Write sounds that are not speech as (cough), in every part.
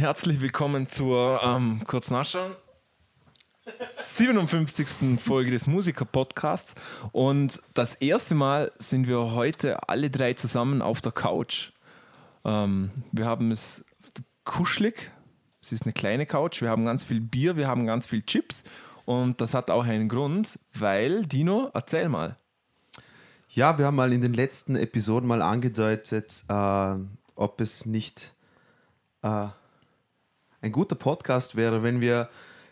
Herzlich willkommen zur, ähm, kurz nachschauen, 57. Folge des Musiker-Podcasts. Und das erste Mal sind wir heute alle drei zusammen auf der Couch. Ähm, wir haben es kuschelig. Es ist eine kleine Couch. Wir haben ganz viel Bier, wir haben ganz viel Chips. Und das hat auch einen Grund, weil, Dino, erzähl mal. Ja, wir haben mal in den letzten Episoden mal angedeutet, äh, ob es nicht äh, ein guter Podcast wäre, wenn wir,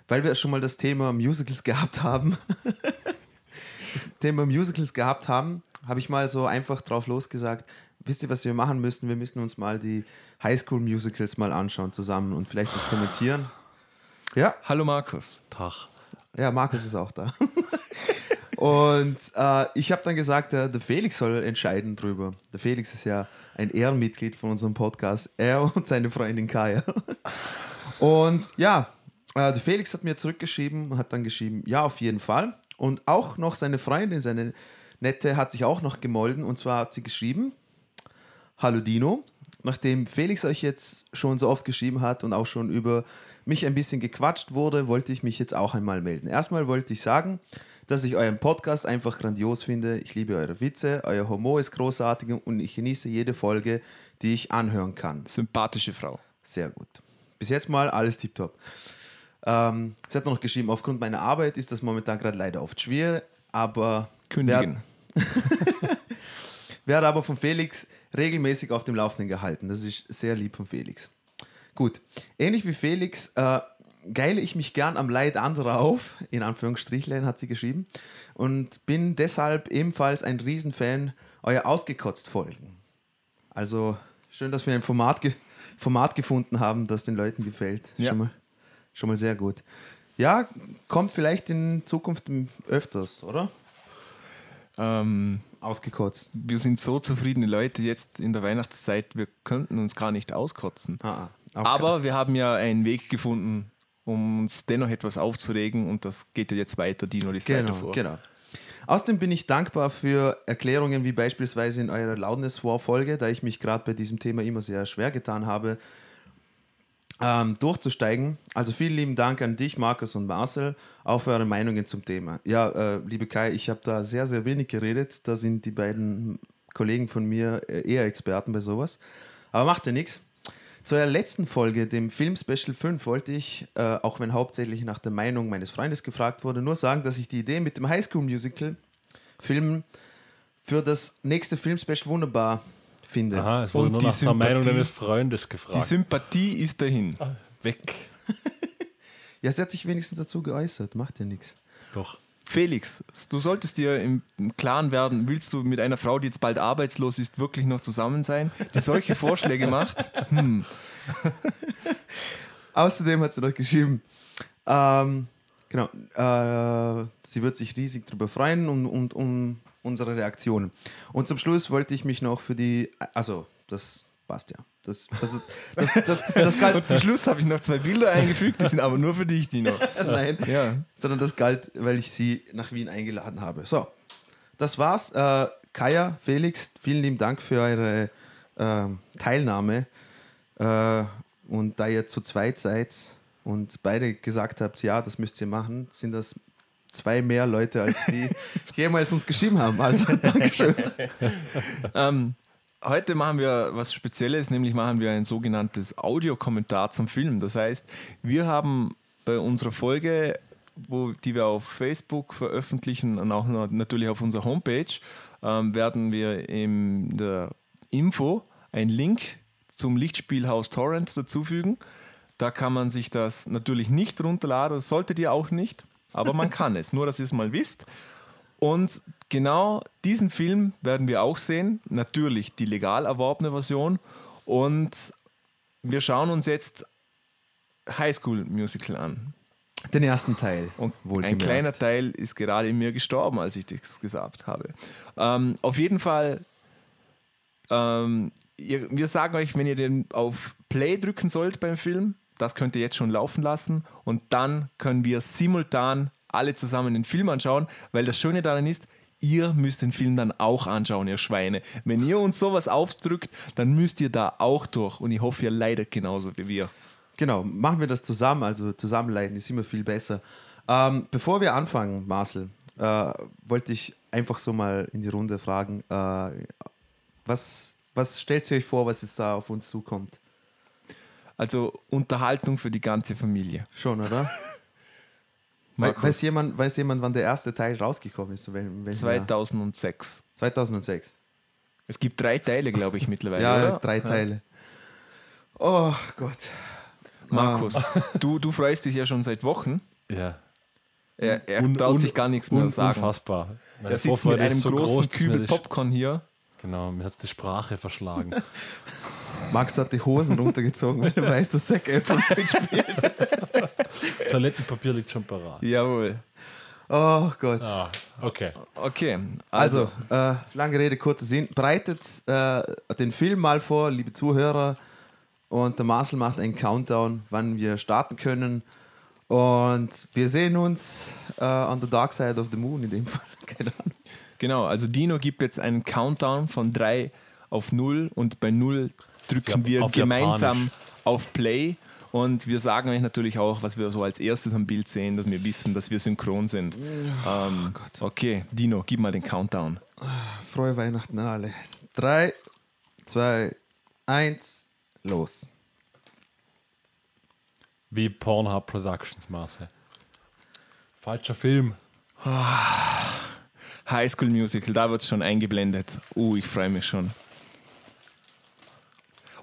weil wir schon mal das Thema Musicals gehabt haben, (laughs) das Thema Musicals gehabt haben, habe ich mal so einfach drauf losgesagt, wisst ihr, was wir machen müssen? Wir müssen uns mal die Highschool-Musicals mal anschauen zusammen und vielleicht das kommentieren. Ja. Hallo Markus. Tag. Ja, Markus ist auch da. (laughs) und äh, ich habe dann gesagt, der, der Felix soll entscheiden drüber. Der Felix ist ja ein Ehrenmitglied von unserem Podcast. Er und seine Freundin Kaya. (laughs) Und ja, äh, Felix hat mir zurückgeschrieben, hat dann geschrieben, ja, auf jeden Fall. Und auch noch seine Freundin, seine Nette, hat sich auch noch gemolden. Und zwar hat sie geschrieben, Hallo Dino, nachdem Felix euch jetzt schon so oft geschrieben hat und auch schon über mich ein bisschen gequatscht wurde, wollte ich mich jetzt auch einmal melden. Erstmal wollte ich sagen, dass ich euren Podcast einfach grandios finde. Ich liebe eure Witze, euer Humor ist großartig und ich genieße jede Folge, die ich anhören kann. Sympathische Frau. Sehr gut. Bis jetzt mal alles tiptop. Ähm, sie hat noch geschrieben, aufgrund meiner Arbeit ist das momentan gerade leider oft schwer, aber kündigen. (laughs) Werde aber von Felix regelmäßig auf dem Laufenden gehalten. Das ist sehr lieb von Felix. Gut, ähnlich wie Felix äh, geile ich mich gern am Leid anderer auf, in Anführungsstrichlein hat sie geschrieben, und bin deshalb ebenfalls ein Riesenfan euer ausgekotzt Folgen. Also schön, dass wir ein Format, ge Format gefunden haben, das den Leuten gefällt. Ja. Schon, mal, schon mal sehr gut. Ja, kommt vielleicht in Zukunft öfters, oder? Ähm, Ausgekotzt. Wir sind so zufriedene Leute jetzt in der Weihnachtszeit, wir könnten uns gar nicht auskotzen. Ah, ah Aber wir haben ja einen Weg gefunden, um uns dennoch etwas aufzuregen und das geht ja jetzt weiter, Dino liest genau, weiter vor. Genau. Außerdem bin ich dankbar für Erklärungen wie beispielsweise in eurer Loudness War Folge, da ich mich gerade bei diesem Thema immer sehr schwer getan habe, ähm, durchzusteigen. Also vielen lieben Dank an dich, Markus und Marcel, auch für eure Meinungen zum Thema. Ja, äh, liebe Kai, ich habe da sehr, sehr wenig geredet. Da sind die beiden Kollegen von mir äh, eher Experten bei sowas. Aber macht ja nichts. Zur letzten Folge, dem Film Special 5, wollte ich, äh, auch wenn hauptsächlich nach der Meinung meines Freundes gefragt wurde, nur sagen, dass ich die Idee mit dem Highschool Musical Film für das nächste Film Special wunderbar finde. Aha, es wurde Und nur nach der Meinung deines Freundes gefragt. Die Sympathie ist dahin. Ah, weg. (laughs) ja, sie hat sich wenigstens dazu geäußert, macht ja nichts. Doch. Felix, du solltest dir im Klaren werden, willst du mit einer Frau, die jetzt bald arbeitslos ist, wirklich noch zusammen sein, die solche Vorschläge macht? Hm. (laughs) Außerdem hat sie noch geschrieben, ähm, genau, äh, sie wird sich riesig darüber freuen und, und um unsere Reaktionen. Und zum Schluss wollte ich mich noch für die, also das passt ja. Das, das, ist, das, das, das galt. Und zum Schluss habe ich noch zwei Bilder eingefügt, die sind aber nur für dich, Dino. (laughs) Nein, ja. sondern das galt, weil ich sie nach Wien eingeladen habe. So, das war's. Äh, Kaya, Felix, vielen lieben Dank für eure äh, Teilnahme. Äh, und da ihr zu zweit seid und beide gesagt habt, ja, das müsst ihr machen, sind das zwei mehr Leute, als wir (laughs) jemals uns geschrieben haben. Also, Dankeschön. (laughs) ähm, Heute machen wir was Spezielles, nämlich machen wir ein sogenanntes Audiokommentar zum Film. Das heißt, wir haben bei unserer Folge, wo, die wir auf Facebook veröffentlichen und auch natürlich auf unserer Homepage, ähm, werden wir in der Info einen Link zum Lichtspielhaus Torrent dazufügen. Da kann man sich das natürlich nicht runterladen, das solltet ihr auch nicht, aber man (laughs) kann es. Nur, dass ihr es mal wisst. Und genau diesen Film werden wir auch sehen. Natürlich die legal erworbene Version. Und wir schauen uns jetzt High School Musical an. Den ersten Teil. Und ein kleiner Teil ist gerade in mir gestorben, als ich das gesagt habe. Ähm, auf jeden Fall, ähm, ihr, wir sagen euch, wenn ihr den auf Play drücken sollt beim Film, das könnt ihr jetzt schon laufen lassen und dann können wir simultan alle zusammen den Film anschauen, weil das Schöne daran ist, ihr müsst den Film dann auch anschauen, ihr Schweine. Wenn ihr uns sowas aufdrückt, dann müsst ihr da auch durch. Und ich hoffe, ihr leidet genauso wie wir. Genau, machen wir das zusammen, also zusammenleiten ist immer viel besser. Ähm, bevor wir anfangen, Marcel, äh, wollte ich einfach so mal in die Runde fragen, äh, was, was stellt ihr euch vor, was jetzt da auf uns zukommt? Also Unterhaltung für die ganze Familie. Schon, oder? (laughs) We weiß, jemand, weiß jemand, wann der erste Teil rausgekommen ist? Wenn, wenn 2006. 2006. Es gibt drei Teile, glaube ich, mittlerweile. (laughs) ja, oder? drei Teile. Oh Gott. Markus, ah. (laughs) du, du freust dich ja schon seit Wochen. Ja. Er, er un, traut un, sich gar nichts mehr un, sagen. Unfassbar. Meine er sitzt mit einem so großen groß, Kübel Popcorn hier. Genau, mir hat es die Sprache verschlagen. (laughs) Max hat die Hosen runtergezogen, weil er (laughs) weiß, dass Zac Efron mitspielt. (laughs) Toilettenpapier liegt schon parat. Jawohl. Oh Gott. Ah, okay. Okay. Also, also äh, lange Rede, kurzer Sinn. Breitet äh, den Film mal vor, liebe Zuhörer. Und der Marcel macht einen Countdown, wann wir starten können. Und wir sehen uns äh, on the dark side of the moon in dem Fall. Keine Ahnung. Genau, also Dino gibt jetzt einen Countdown von 3 auf 0 und bei 0 drücken wir auf gemeinsam Japanisch. auf Play. Und wir sagen euch natürlich auch, was wir so als erstes am Bild sehen, dass wir wissen, dass wir synchron sind. Oh, ähm, okay, Dino, gib mal den Countdown. Frohe Weihnachten alle. 3, 2, 1, los. Wie Pornhub Productions Maße. Falscher Film. High School Musical, da wird es schon eingeblendet. Uh, ich freue mich schon.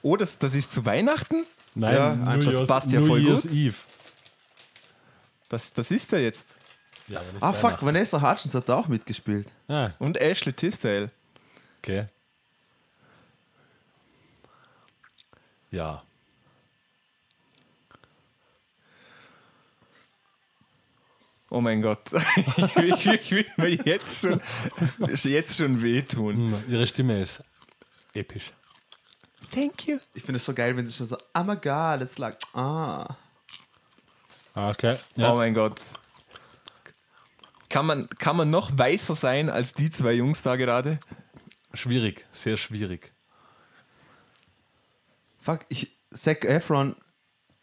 Oh, das, das ist zu Weihnachten? Nein, ja, das Year's, passt ja New voll Year's gut. Eve. Das, das ist ja jetzt. Ja, ah, fuck, Vanessa Hutchins hat da auch mitgespielt. Ja. Und Ashley Tisdale. Okay. Ja. Oh mein Gott, ich, ich, will mir jetzt schon, jetzt schon wehtun. Hm, ihre Stimme ist episch. Thank you. Ich finde es so geil, wenn sie schon so, oh my god, it's like, ah. Okay. Ja. Oh mein Gott. Kann man, kann man noch weißer sein als die zwei Jungs da gerade? Schwierig, sehr schwierig. Fuck, ich, Zac Efron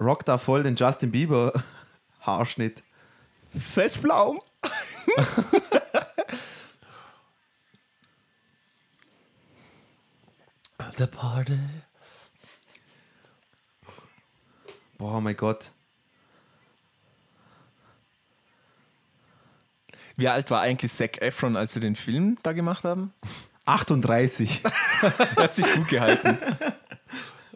rockt da voll den Justin Bieber Haarschnitt. Festblaum. The Party. Boah, mein Gott. Wie alt war eigentlich Zac Efron, als sie den Film da gemacht haben? 38. (laughs) er hat sich gut gehalten.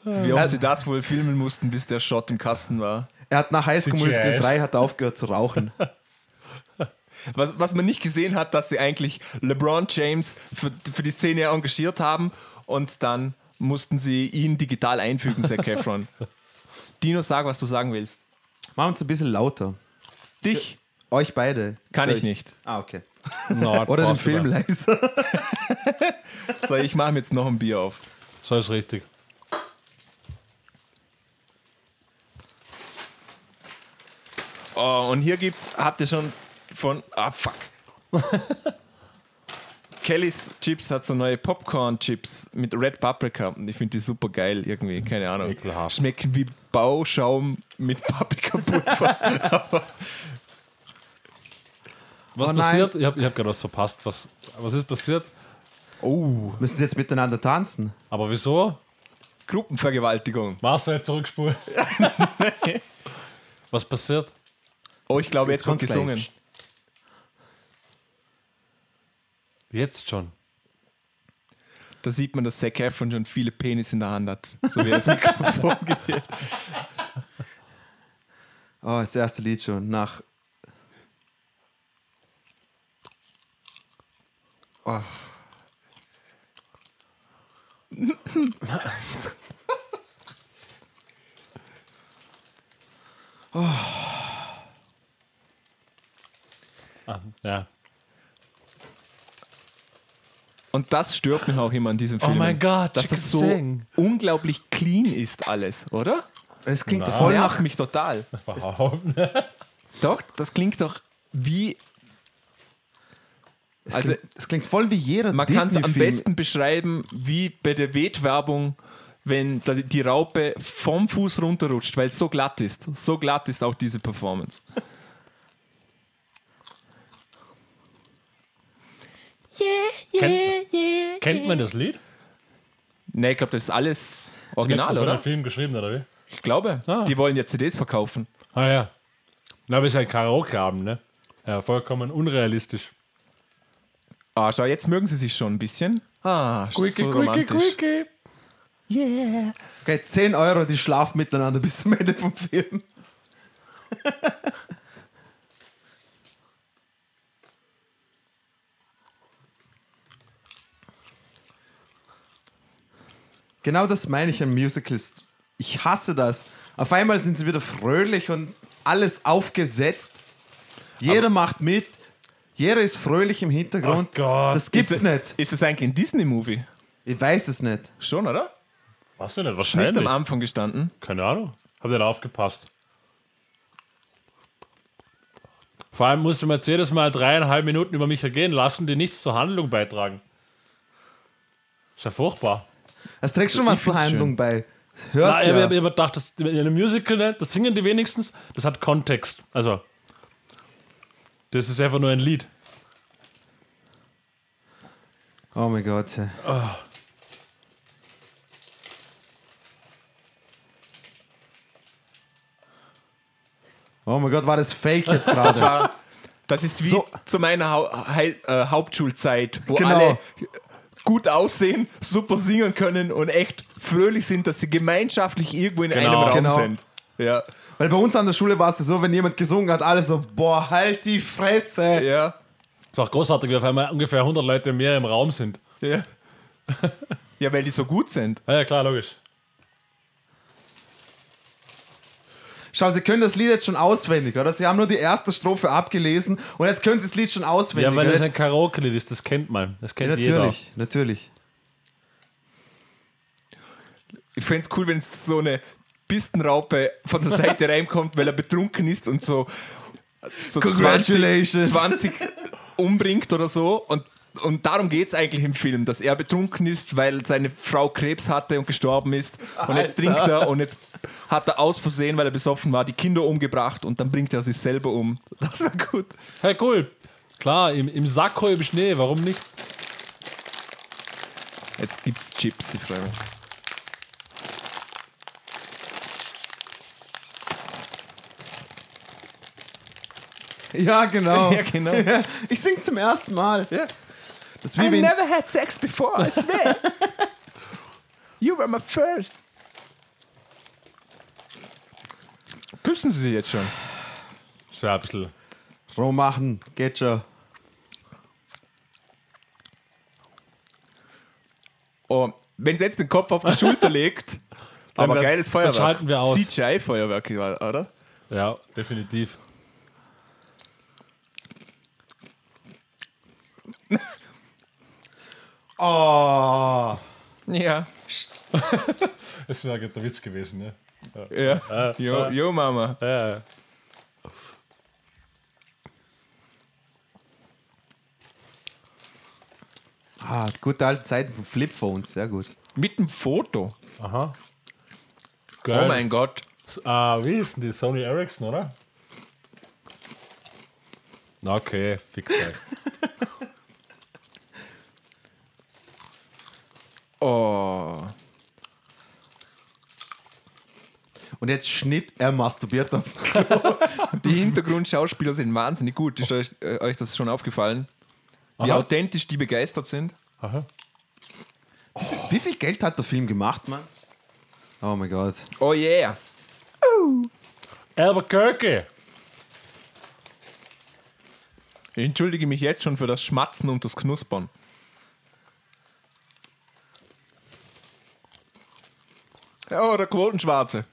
Wie oft sie das wohl filmen mussten, bis der Shot im Kasten war. Er hat nach High School Musical 3 hat aufgehört zu rauchen. (laughs) Was, was man nicht gesehen hat, dass sie eigentlich LeBron James für, für die Szene engagiert haben und dann mussten sie ihn digital einfügen, Zac (laughs) Efron. Dino, sag, was du sagen willst. Mach uns ein bisschen lauter. Dich? Euch beide. Kann ich, ich nicht. Ah, okay. No, Oder den Film leiser. (laughs) so, ich mache mir jetzt noch ein Bier auf. So ist richtig. Oh, und hier gibt's, habt ihr schon von, ah fuck. (laughs) Kelly's Chips hat so neue Popcorn-Chips mit Red Paprika und ich finde die super geil irgendwie, keine Ahnung. Ekelhaft. Schmecken wie Bauschaum mit Paprikapulver. (laughs) was oh passiert? Ich habe hab gerade was verpasst. Was, was ist passiert? Oh. Müssen sie jetzt miteinander tanzen? Aber wieso? Gruppenvergewaltigung. Marcel, zurückspulen. (laughs) was passiert? Oh, ich glaube, jetzt, jetzt wird gesungen. Jetzt schon. Da sieht man, dass Zac Efron schon viele Penis in der Hand hat. So wie er das (laughs) Mikrofon geht. Oh, das erste Lied schon. Nach. Oh. oh. (laughs) (laughs) Ah, ja. Und das stört mich auch immer an diesem oh Film. Oh mein Gott, dass das so Sing. unglaublich clean ist alles, oder? Es klingt Nein. voll nach mich total. Wow. (laughs) doch, das klingt doch wie Es Also- klingt, es klingt voll wie jeder Man kann es am besten beschreiben wie bei der Wetwerbung, wenn die Raupe vom Fuß runterrutscht, weil es so glatt ist. So glatt ist auch diese Performance. Kennt, kennt man das Lied? Ne, ich glaube, das ist alles original, von oder? einem Film geschrieben, oder wie? Ich glaube. Ah. Die wollen ja CDs verkaufen. Ah ja. Na, aber ist ja ein Karaoke-Abend, ne? Ja, vollkommen unrealistisch. Ah, schau, jetzt mögen sie sich schon ein bisschen. Ah, so romantisch. Yeah. Okay, 10 Euro, die schlafen miteinander (laughs) bis zum Ende vom Film. Genau das meine ich an Musicals. Ich hasse das. Auf einmal sind sie wieder fröhlich und alles aufgesetzt. Jeder macht mit. Jeder ist fröhlich im Hintergrund. Ach Gott. das gibt's Ist, nicht. ist das eigentlich ein Disney-Movie? Ich weiß es nicht. Schon, oder? Weißt du nicht, Nicht wahrscheinlich. am Anfang gestanden. Keine Ahnung. Hab nicht aufgepasst. Vor allem musste man jetzt jedes Mal dreieinhalb Minuten über mich ergehen lassen, die nichts zur Handlung beitragen. Ist ja furchtbar. Es trägt schon was ich zur Handlung schön. bei. Na, Hörst ich ja. habe immer gedacht, das, in einem Musical, ne, das singen die wenigstens, das hat Kontext. Also, das ist einfach nur ein Lied. Oh mein Gott. ja. Oh mein Gott, war das fake jetzt Das, gerade? war, das ist wie So. zu meiner Hau Heil äh, Hauptschulzeit, wo Genau. alle gut aussehen, super singen können und echt fröhlich sind, dass sie gemeinschaftlich irgendwo in Genau. einem Raum Genau. sind. Ja, Weil bei uns an der Schule war es so, wenn jemand gesungen hat, alle so, boah, halt die Fresse. ja, Ist auch großartig, wie auf einmal ungefähr 100 Leute mehr im Raum sind. ja. ja, weil die so gut sind. Ja klar, logisch. Schau, sie können das Lied jetzt schon auswendig, oder? Sie haben nur die erste Strophe abgelesen und jetzt können sie das Lied schon auswendig. Ja, weil jetzt, ein Karaoke-Lied ist, das kennt man. Das kennt ja, jeder. natürlich, natürlich. Ich fände es cool, wenn es so eine Pistenraupe von der Seite (laughs) reinkommt, weil er betrunken ist und so, so 20, Congratulations. 20 umbringt oder so. Und, und darum geht es eigentlich im Film, dass er betrunken ist, weil seine Frau Krebs hatte und gestorben ist. Und jetzt trinkt er und jetzt hat er aus Versehen, weil er besoffen war, die Kinder umgebracht und dann bringt er sich selber um. Das war gut. Hey, cool. Klar, im, im Sakko im Schnee, warum nicht? Jetzt gibt's Chips, ich freue mich. Ja, genau. (laughs) Ja, genau. (laughs) Ich sing zum ersten Mal. Ja. Das wenn, never had sex before, I swear. (laughs) you were my first. Küssen Sie sie jetzt schon? Ja ein bisschen. Roh machen, geht schon. Oh, wenn sie jetzt den Kopf auf die Schulter legt, (laughs) aber dann- geiles dann Feuerwerk. schalten wir aus. CGI-Feuerwerk, oder? Ja, definitiv. Oh. Ja. (laughs) Das wäre der Witz gewesen, ne? Ja. Jo, jo, Mama. Ja. Ah, gute alte Zeiten von Flipphones, sehr gut. Mit dem Foto. Aha. Oh Geil. mein Gott. Ah, wie ist denn die? Sony Ericsson, oder? Okay, fick euch. (laughs) Oh. Und jetzt Schnitt, er masturbiert auf. (laughs) Die Hintergrundschauspieler sind wahnsinnig gut. Ist euch, äh, euch das schon aufgefallen? Wie Aha. authentisch die begeistert sind? Aha. Wie viel Geld hat der Film gemacht, Mann? Oh mein Gott. Oh yeah. Albuquerque. Ich entschuldige mich jetzt schon für das Schmatzen und das Knuspern. Oh, der Quotenschwarze.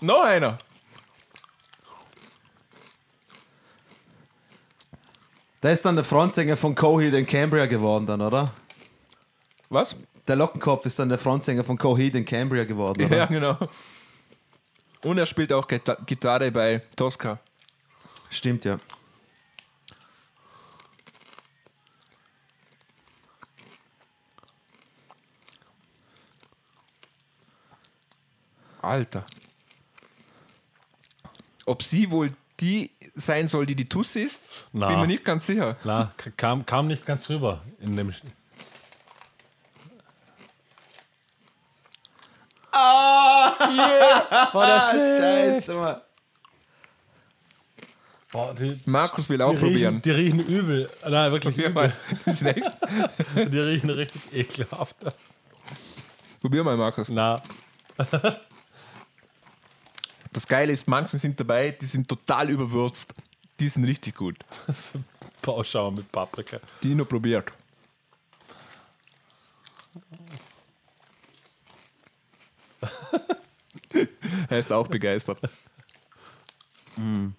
Noch einer. Der ist dann der Frontsänger von Coheed in Cambria geworden, dann, oder? Was? Der Lockenkopf ist dann der Frontsänger von Coheed in Cambria geworden, oder? Ja, genau. Und er spielt auch Gita Gitarre bei Tosca. Stimmt, ja. Alter. Ob sie wohl die sein soll, die die Tuss ist, Na. bin mir nicht ganz sicher. Na, kam, kam nicht ganz rüber in dem. (laughs) War das Scheiße, Mann. Boah, die, Markus will auch die, probieren. riechen, die riechen übel. Nein, wirklich Probier übel. mal. (laughs) Die riechen richtig ekelhaft. Probier mal, Markus. Na, (laughs) Das Geile ist, manche sind dabei, die sind total überwürzt. Die sind richtig gut. (laughs) Bauschauer mit Paprika. Die nur probiert. (laughs) er ist auch begeistert. (laughs)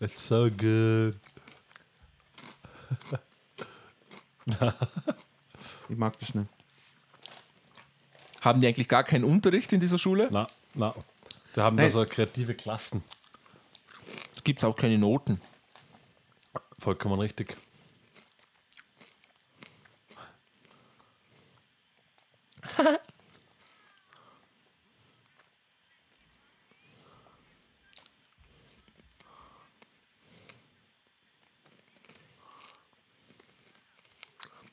It's so good. Ich mag das nicht. Haben die eigentlich gar keinen Unterricht in dieser Schule? Na, na. Die haben da Nein. so kreative Klassen. Gibt es auch keine Noten. Vollkommen richtig. (laughs)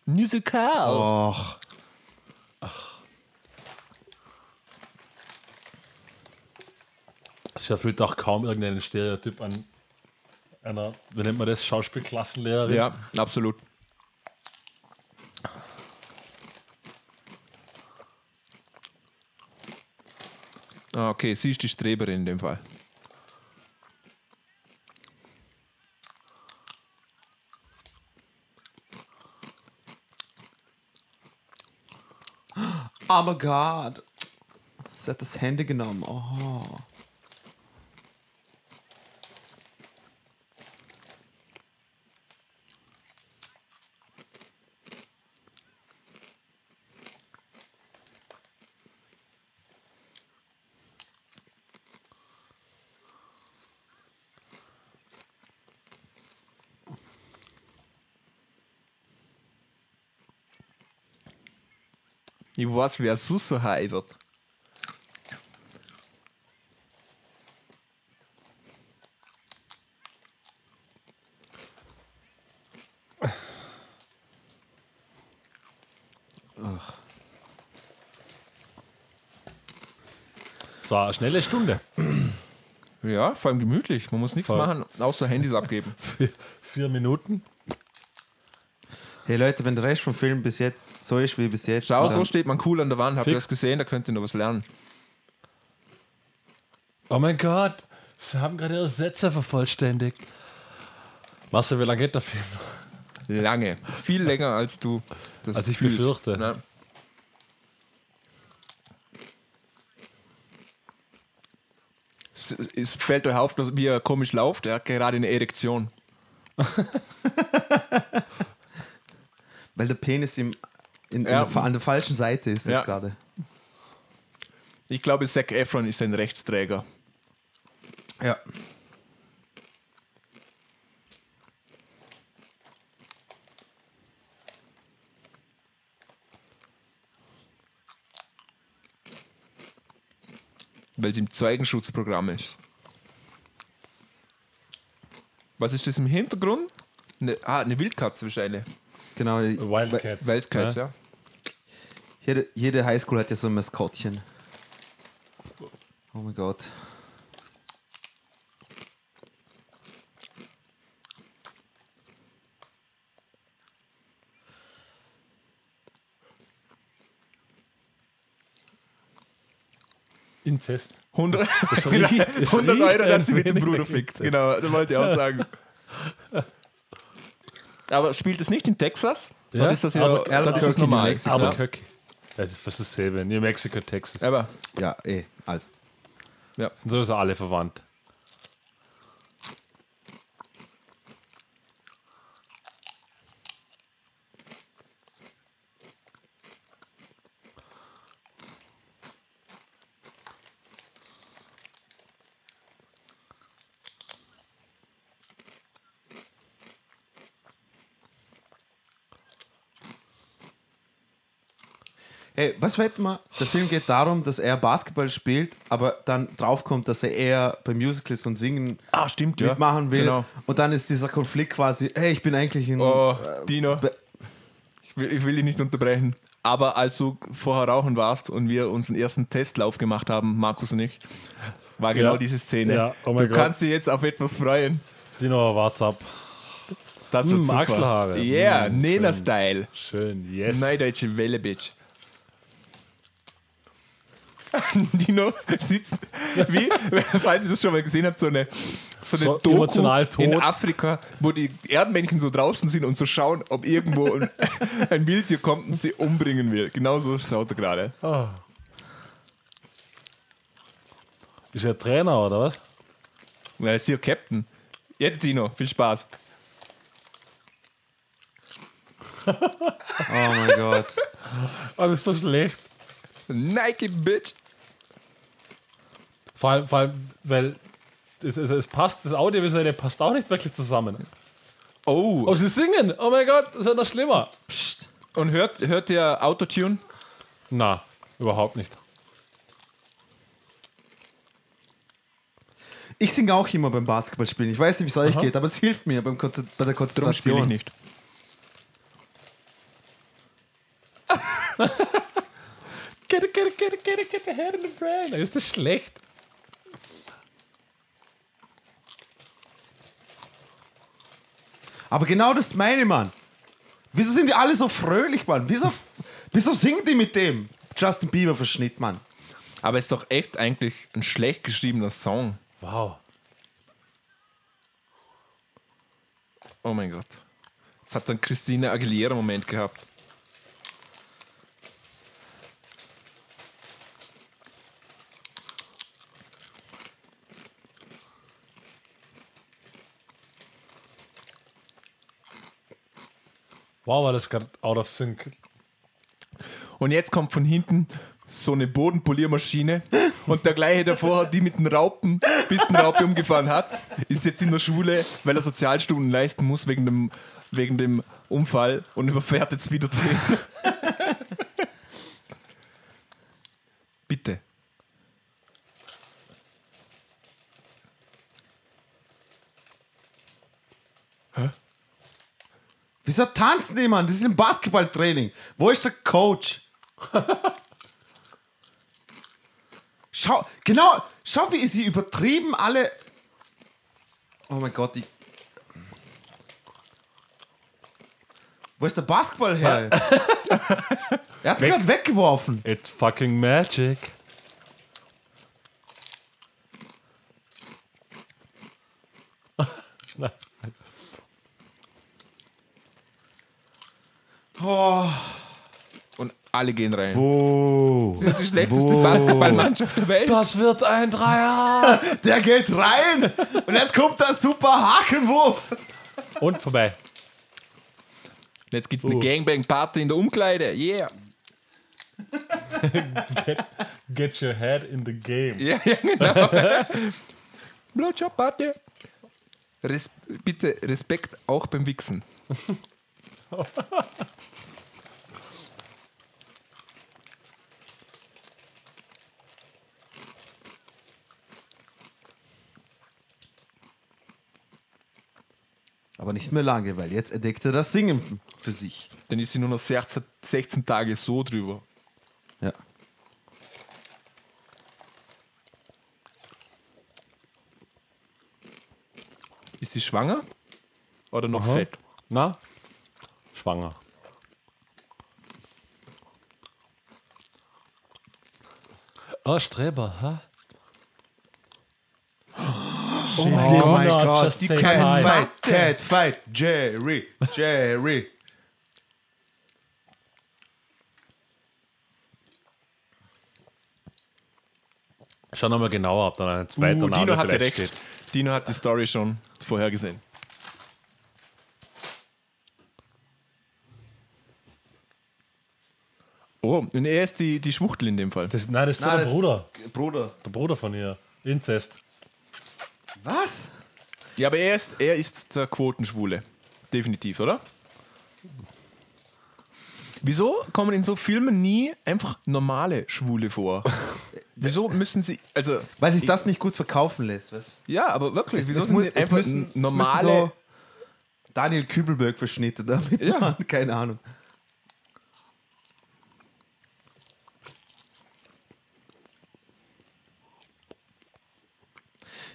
Musical. Och. Es erfüllt auch kaum irgendeinen Stereotyp an einer, wie nennt man das, Schauspielklassenlehrerin. Ja, absolut. Ah, okay, sie ist die Streberin in dem Fall. Oh my God. Sie hat das Handy genommen. Oh. Weiß, wer so so high wird. Es war eine schnelle Stunde. Ja, vor allem gemütlich. Man muss nichts Voll. machen, außer Handys abgeben. (laughs) Vier, vier Minuten. Hey Leute, wenn der Rest vom Film bis jetzt so ist wie bis jetzt. Schau, so steht man cool an der Wand. Habt ihr das gesehen? Da könnt ihr noch was lernen. Oh mein Gott, sie haben gerade ihre Sätze vervollständigt. Marcel, wie lange geht der Film? Lange. Viel länger als du das Als ich fühlst. befürchte. Ja. Es, es fällt euch auf, dass, wie er komisch läuft. Er hat gerade eine Erektion. (laughs) Weil der Penis ihm in, Ja. in der, an der falschen Seite ist Ja. jetzt gerade. Ich glaube, Zac Efron ist ein Rechtsträger. Ja. weil es im Zeugenschutzprogramm ist. Was ist das im Hintergrund? Ne, ah, eine Wildkatze wahrscheinlich. Genau. Wildcats. Wildkatze, ne? ja. Jede, jede Highschool hat ja so ein Maskottchen. Oh mein Gott. Inzest. 100, Es riecht- es 100 riecht Euro, dass sie mit dem Bruder fickt. Genau, das wollte ich auch sagen. (laughs) Aber spielt es nicht in Texas? Ja, Dort ist das ja aber- dort ist das normal. Mexico. Ja. Albuquerque. Das ist fast dasselbe. New Mexico, Texas. Aber Ja, eh. Also. Sind sowieso alle verwandt. Hey, was wetten wir? Der Film geht darum, dass er Basketball spielt, aber dann draufkommt, dass er eher bei Musicals und Singen Ah, stimmt, mitmachen will. Genau. Und dann ist dieser Konflikt quasi, hey, ich bin eigentlich ein. Oh, Dino. Ich will, ich will dich nicht unterbrechen. Aber als du vorher rauchen warst und wir unseren ersten Testlauf gemacht haben, Markus und ich, war genau Ja. diese Szene. Ja, oh du Gott. kannst dich jetzt auf etwas freuen. Dino, what's up? Das Mm, wird super. Achselhaare. Yeah, Mm, Nena-Style. Schön, yes. Neudeutsche Welle, Bitch. (laughs) Dino sitzt wie, falls ihr das schon mal gesehen habt, so eine, so eine So Doku emotional tot. in Afrika, wo die Erdmännchen so draußen sind und so schauen, ob irgendwo ein, (laughs) ein Wildtier kommt und sie umbringen will. Genauso schaut er gerade. Ah. Ist er Trainer oder was? Na, ist hier Captain. Jetzt Dino, viel Spaß. Oh mein Gott. (laughs) Oh, das ist so schlecht. Nike, Bitch. Vor allem, vor allem weil es, es, es passt, das Audiovisuelle passt auch nicht wirklich zusammen. Oh, Oh, sie singen! Oh mein Gott, das wird noch schlimmer. und hört, hört ihr Autotune? Na, überhaupt nicht. Ich singe auch immer beim Basketballspielen. Ich weiß nicht, wie es euch geht, aber es hilft mir beim Konzer bei der Darum spiele ich Konzentration. nicht. Get it, get it, get it, get it, get the head in the brain. Ist das schlecht? Aber genau das meine ich, Mann. Wieso sind die alle so fröhlich, Mann? Wieso, wieso singen die mit dem Justin Bieber-Verschnitt, Mann? Aber ist doch echt eigentlich ein schlecht geschriebener Song. Wow. Oh mein Gott. Jetzt hat dann Christina Aguilera Moment gehabt. Wow, war das gerade out of sync. Und jetzt kommt von hinten so eine Bodenpoliermaschine und der gleiche davor, die mit den Raupen, Pistenraupe umgefahren hat, ist jetzt in der Schule, weil er Sozialstunden leisten muss wegen dem, wegen dem Unfall und überfährt jetzt wieder zehn. Bitte. Wieso tanzen die, Mann? Die sind im Basketballtraining. Wo ist der Coach? (laughs) schau, genau, schau, wie sie übertrieben alle. Oh mein Gott, die. Wo ist der Basketball her? (laughs) er hat gerade weggeworfen. It's fucking magic. Nein. (laughs) Und alle gehen rein. Oh. Das ist die schlechteste Basketballmannschaft der Welt. Das wird ein Dreier. (laughs) Der geht rein und jetzt kommt der super Hakenwurf. Und vorbei. Jetzt gibt's eine Oh. Gangbang-Party in der Umkleide. Yeah. Get your head in the game. Ja, ja genau. Blowjob-Party. Res bitte Respekt auch beim Wichsen. (laughs) Aber nicht mehr lange, weil jetzt entdeckt er das Singen für sich. Dann ist sie nur noch 16, 16 Tage so drüber. Ja. Ist sie schwanger? Oder noch Aha. fett? Na? Schwanger. Oh, Streber, hä? Oh mein not Gott, just Cat hi. Fight, Cat Fight, Jerry, Jerry. Schau nochmal genauer, ob dann ein zweiter Uh, Name Dino hatte vielleicht recht. steht. Dino hat die Story schon vorhergesehen. Oh, und er ist die, die Schwuchtel in dem Fall. Das, nein, das ist Nein, der das- Bruder. Bruder. Der Bruder von ihr. Inzest. Was? Ja, aber er ist, er ist der Quotenschwule. Definitiv, oder? Wieso kommen in so Filmen nie einfach normale Schwule vor? (laughs) Wieso müssen sie, also Weil sich das nicht gut verkaufen lässt, weißt ja, aber wirklich, wieso es sind mu- sie es einfach normale? müssen so Daniel Kübelberg verschnitte damit. Ja. machen, keine Ahnung.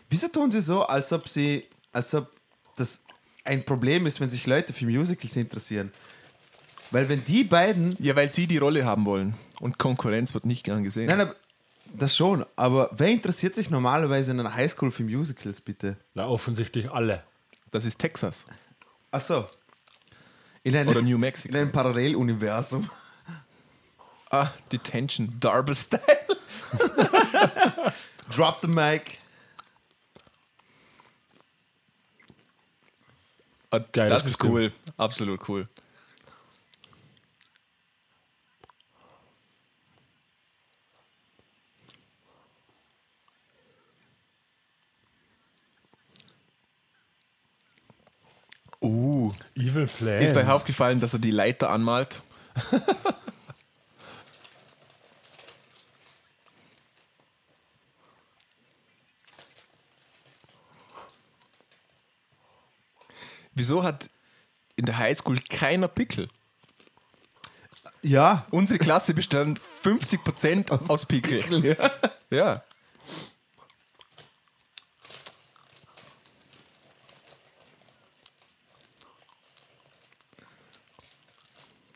Wieso tun sie so, als ob sie, als ob das ein Problem ist, wenn sich Leute für Musicals interessieren? Weil wenn die beiden, ja, weil sie die Rolle haben wollen und Konkurrenz wird nicht gern gesehen. nein, aber, das schon, aber wer interessiert sich normalerweise in einer Highschool für Musicals, bitte? Na, offensichtlich alle. Das ist Texas Ach so. In einem, oder New (laughs) in Mexico. einem Paralleluniversum. Ah, Detention, Darby Style. (laughs) Drop the mic. Ah, Geiles das ist cool, absolut cool. Uh, Evil Plans. ist euch aufgefallen, dass er die Leiter anmalt? (laughs) Wieso hat in der Highschool keiner Pickel? Ja. Unsere Klasse bestand 50% aus, aus Pickel. ja. Ja.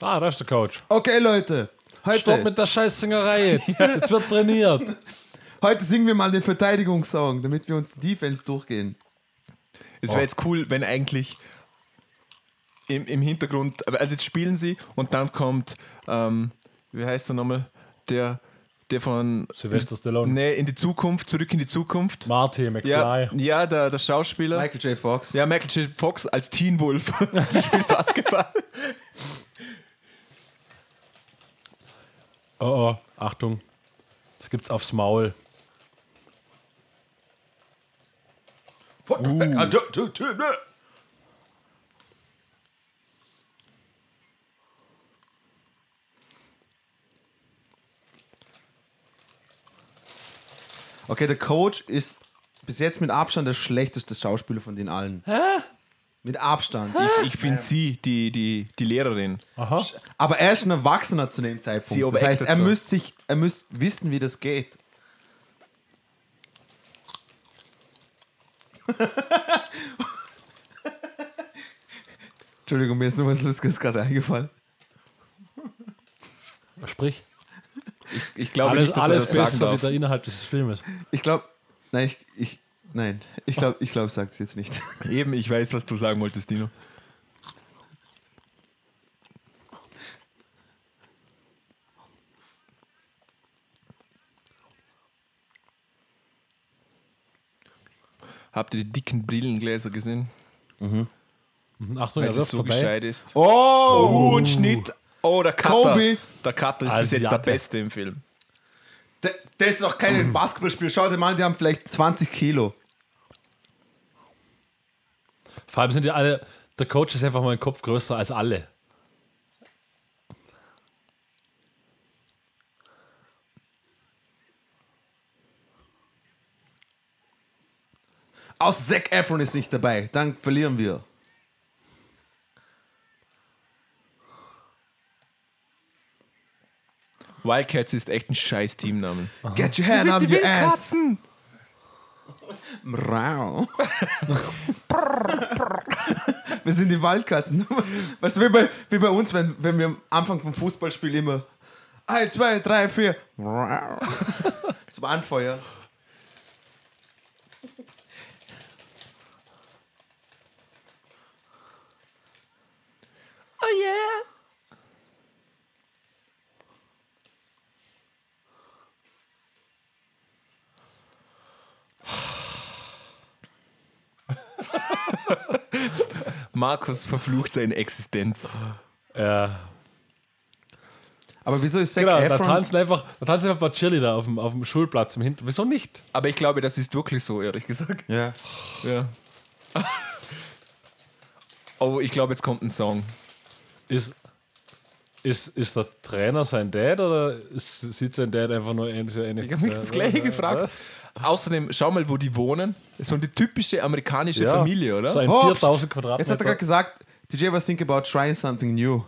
Ah, da ist der Coach. Okay, Leute. Heute, Stopp mit der Scheißsingerei jetzt. (laughs) Jetzt wird trainiert. heute singen wir mal den Verteidigungssong, damit wir uns die Defense durchgehen. Es wäre jetzt cool, wenn eigentlich im, im Hintergrund, aber also jetzt spielen sie und dann kommt, ähm, wie heißt er nochmal, der, der von Sylvester Stallone. nee, in die Zukunft, zurück in die Zukunft. Marty McFly. Ja, ja der, der Schauspieler. Michael J. Fox. Ja, Michael J. Fox als Teen Wolf (laughs) spielt (laughs) Basketball. Oh, oh, Achtung. Das gibt's aufs Maul. That. Okay, der Coach ist bis jetzt mit Abstand der schlechteste Schauspieler von den allen. Hä? Mit Abstand. Ich, ich finde sie, die, die, die Lehrerin. Aha. Aber er ist ein Erwachsener zu dem Sie Zeitpunkt. Das heißt, er so. müsste sich, er müsste wissen, wie das geht. Entschuldigung, mir ist nur was Lustiges gerade eingefallen. Sprich. Ich glaube Alles, nicht, dass alles er das sagen besser wie darf. der Inhalt dieses Filmes. Ich glaube, nein, ich, ich, nein, ich glaube, ich glaube, sagt es jetzt nicht. Eben, ich weiß, was du sagen wolltest, Dino. Habt ihr die dicken Brillengläser gesehen? Achtung, Weil er so vorbei. gescheit ist. Oh! Oh, ein Schnitt. Oh, der Cutter. Kobe. Der Cutter ist bis jetzt der. Beste im Film. Der, der ist noch kein Basketballspiel. Schau dir mal, die haben vielleicht 20 Kilo. Vor allem sind die alle. Der Coach ist einfach mal ein Kopf größer als alle. Außer Zac Efron ist nicht dabei. Dann verlieren wir. Wildcats ist echt ein scheiß Teamname. Get your hand out of your ass. Mrau. (laughs) wir sind die Waldkatzen. (laughs) Weißt du, wie bei, wie bei uns, wenn, wenn wir am Anfang vom Fußballspiel immer 1, 2, 3, 4 zum Anfeuern. Yeah. (laughs) Markus verflucht seine Existenz. Ja. Aber wieso ist Zac Genau, da Efron... tanzen einfach, da tanzen einfach ein paar Cheerleader auf dem, auf dem Schulplatz im Hinter. Wieso nicht? Aber ich glaube, das ist wirklich so, ehrlich gesagt. ja. Ja. (laughs) Oh, ich glaube, jetzt kommt ein Song. Ist. Ist, ist der Trainer sein Dad oder ist, sieht sein Dad einfach nur ähnlich? ähnlich Ich habe mich das gleiche gefragt. Was? Außerdem, schau mal, wo die wohnen. Das ist so eine typische amerikanische Ja, Familie, oder? So ein Oh, 4000 Quadratmeter. Jetzt hat er gerade gesagt, did you ever think about trying something new?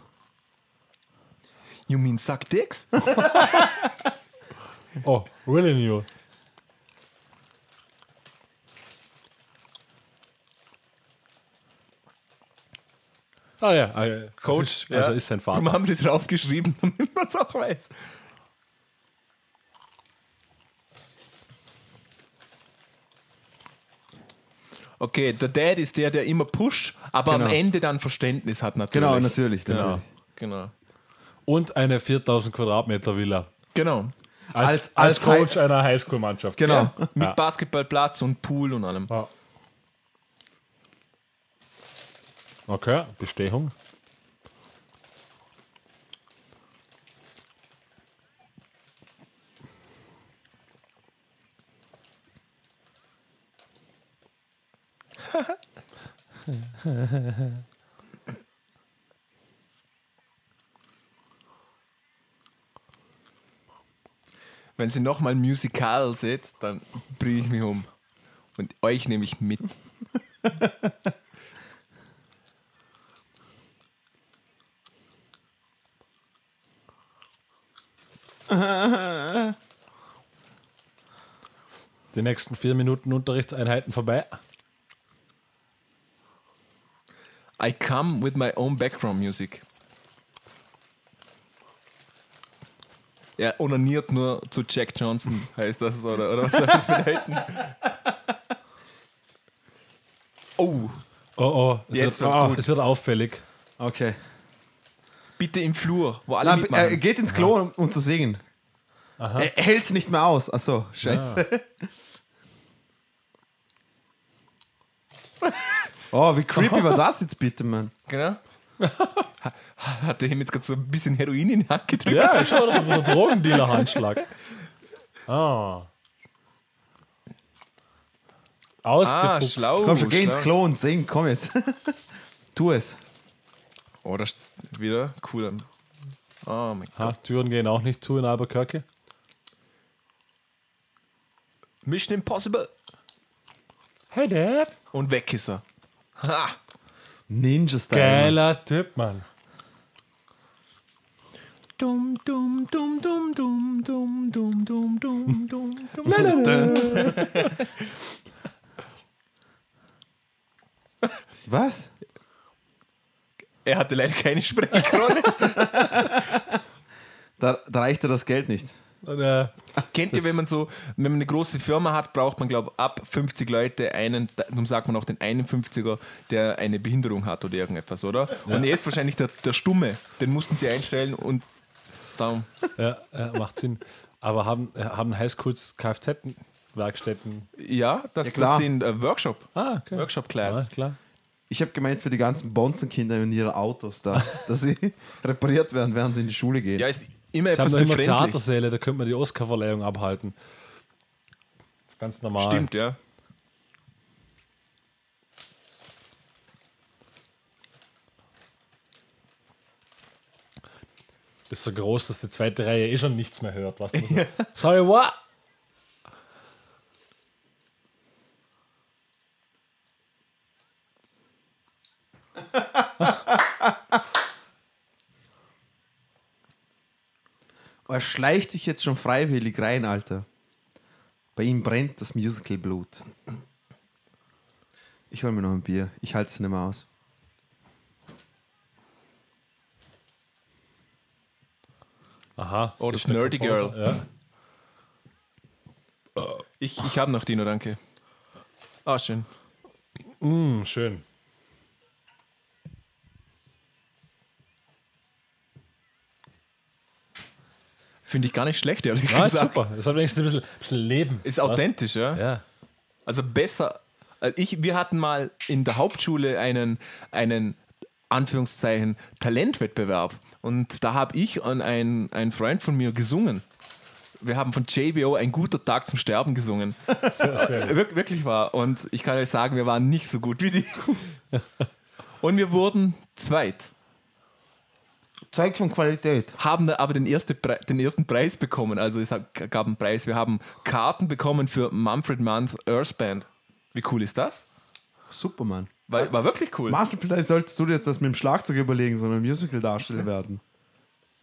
You mean suck dicks? oh, really new. Ah ja, ah, ja. Coach, Also, also ja. ist sein Warum Vater. haben sie es draufgeschrieben, (laughs) damit man es auch weiß? Okay, der Dad ist der, der immer pusht, aber Genau. am Ende dann Verständnis hat natürlich. Genau, natürlich. natürlich. Ja, genau. Und eine 4000 Quadratmeter Villa. Genau. Als, Als- als, Coach einer Highschool-Mannschaft. Genau. Ja, mit Ja. Basketballplatz und Pool und allem. Ja. Okay, Bestehung. Wenn sie nochmal Musical seht, dann bringe ich mich um. Und euch nehme ich mit. (laughs) Die nächsten vier Minuten Unterrichtseinheiten vorbei. I come with my own background music. Er onaniert nur zu Jack Johnson, heißt das, oder, oder was soll das bedeuten? Oh, Oh oh, es, Jetzt wird, oh, gut. es wird auffällig. Okay. Bitte im Flur, wo alle Na, mitmachen. er geht ins Klo, um, um zu singen. Er, er hält es nicht mehr aus. Achso, scheiße. (laughs) oh, wie creepy war das jetzt bitte, Mann? Genau. Ha- Hat er ihm jetzt gerade so ein bisschen Heroin in die Hand gedrückt? Ja, schau, das ist so ein Drogendealer-Handschlag. Ah. Ah, Ausgefuchst. schlau. Komm schon, geh ins schlau. Klo und sing, komm jetzt. (laughs) tu es. Oh, das wieder cool. Oh mein Gott. Ha, Türen gehen auch nicht zu in Albuquerque. Mission Impossible. Hey Dad. Und weg ist er. Ha. Ninja-Style. Mann. Geiler Typ, Mann. Dum, dum, dum, dum, dum, dum, dum, dum, dum, dum, dum. Was? Er hatte leider keine Sprechrolle. (laughs) Da, da reichte das Geld nicht. Und, äh, Kennt ihr, wenn man so, wenn man eine große Firma hat, braucht man, glaube ich, ab 50 Leute einen, darum sagt man auch den 51er, der eine Behinderung hat oder irgendetwas, oder? Und er ist wahrscheinlich der, der Stumme. Den mussten sie einstellen und darum. ja, ja, macht Sinn. Aber haben, äh, haben Highschools Kfz-Werkstätten? Ja, das, Ja, klar. das sind äh, Workshop. Ah, okay. Workshop-Class. Ja, klar. Ich habe gemeint für die ganzen Bonzenkinder in ihre Autos da, (laughs) dass sie repariert werden, während sie in die Schule gehen. Ja, ist immer Sie haben etwas noch immer. Theatersäle, da könnte man die Oscarverleihung abhalten. Das ist ganz normal. Stimmt, ja. Das ist so groß, dass die zweite Reihe eh schon nichts mehr hört. Was (laughs) so. Sorry, what? (laughs) Er schleicht sich jetzt schon freiwillig rein, Alter. Bei ihm brennt das Musical-Blut. Ich hol mir noch ein Bier. Ich halte es nicht mehr aus. Aha. Oh, das Nerdy. Girl. Ich, ich habe noch Dino, danke. Ah, schön. Ja. Mm, schön. Finde ich gar nicht schlecht, ehrlich Ja, ist gesagt. super. Das hat wenigstens ein bisschen, bisschen Leben. Ist Weißt? authentisch, ja. Ja. Also besser. Also ich, wir hatten mal in der Hauptschule einen, einen Anführungszeichen Talentwettbewerb. Und da habe ich und ein, ein Freund von mir gesungen. Wir haben von JBO ein guter Tag zum Sterben gesungen. (laughs) Sehr, sehr. Wir, wirklich war. Und ich kann euch sagen, wir waren nicht so gut wie die. (laughs) Und wir wurden zweit. Zeug von Qualität. haben aber den, erste Pre den ersten Preis bekommen. Also es gab einen Preis. Wir haben Karten bekommen für Mumford Mann's Earth Band. Wie cool ist das? Super, Mann. War, war wirklich cool. Marcel, vielleicht solltest du dir jetzt das mit dem Schlagzeug überlegen, sondern ein Musical-Darsteller werden.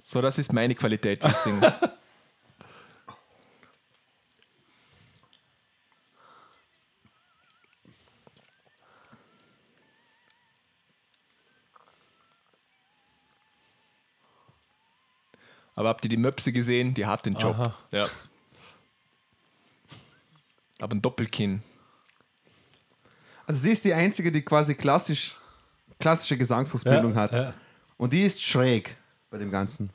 So, das ist meine Qualität, das Singen. (laughs) Aber habt ihr die Möpse gesehen? Die hat den Job. Aha. Ja. Aber ein Doppelkinn. Also sie ist die Einzige, die quasi klassisch, klassische Gesangsausbildung Ja, hat. ja. Und die ist schräg bei dem Ganzen.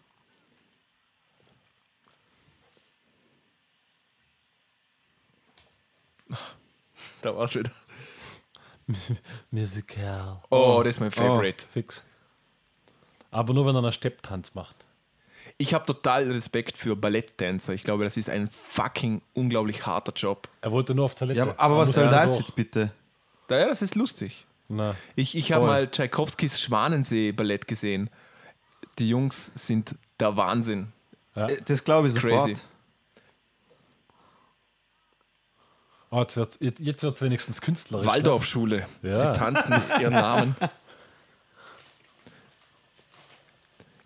(laughs) Da war's wieder. (laughs) Musical. Oh, das ist mein Favorite. Fix. Aber nur, wenn er einen Stepptanz macht. Ich habe total Respekt für Balletttänzer. Ich glaube, das ist ein fucking unglaublich harter Job. Er wollte nur auf Toilette. Ja, aber, aber Er was soll das jetzt bitte? Ja, das ist lustig. Na, Ich, ich habe mal Tchaikovskis Schwanensee-Ballett gesehen. Die Jungs sind der Wahnsinn. ja. Äh, Das glaube ich sofort. Crazy. Oh, jetzt wird es jetzt wird's wenigstens künstlerisch. ne? Waldorfschule. Ja. Sie tanzen ihren Namen. (laughs)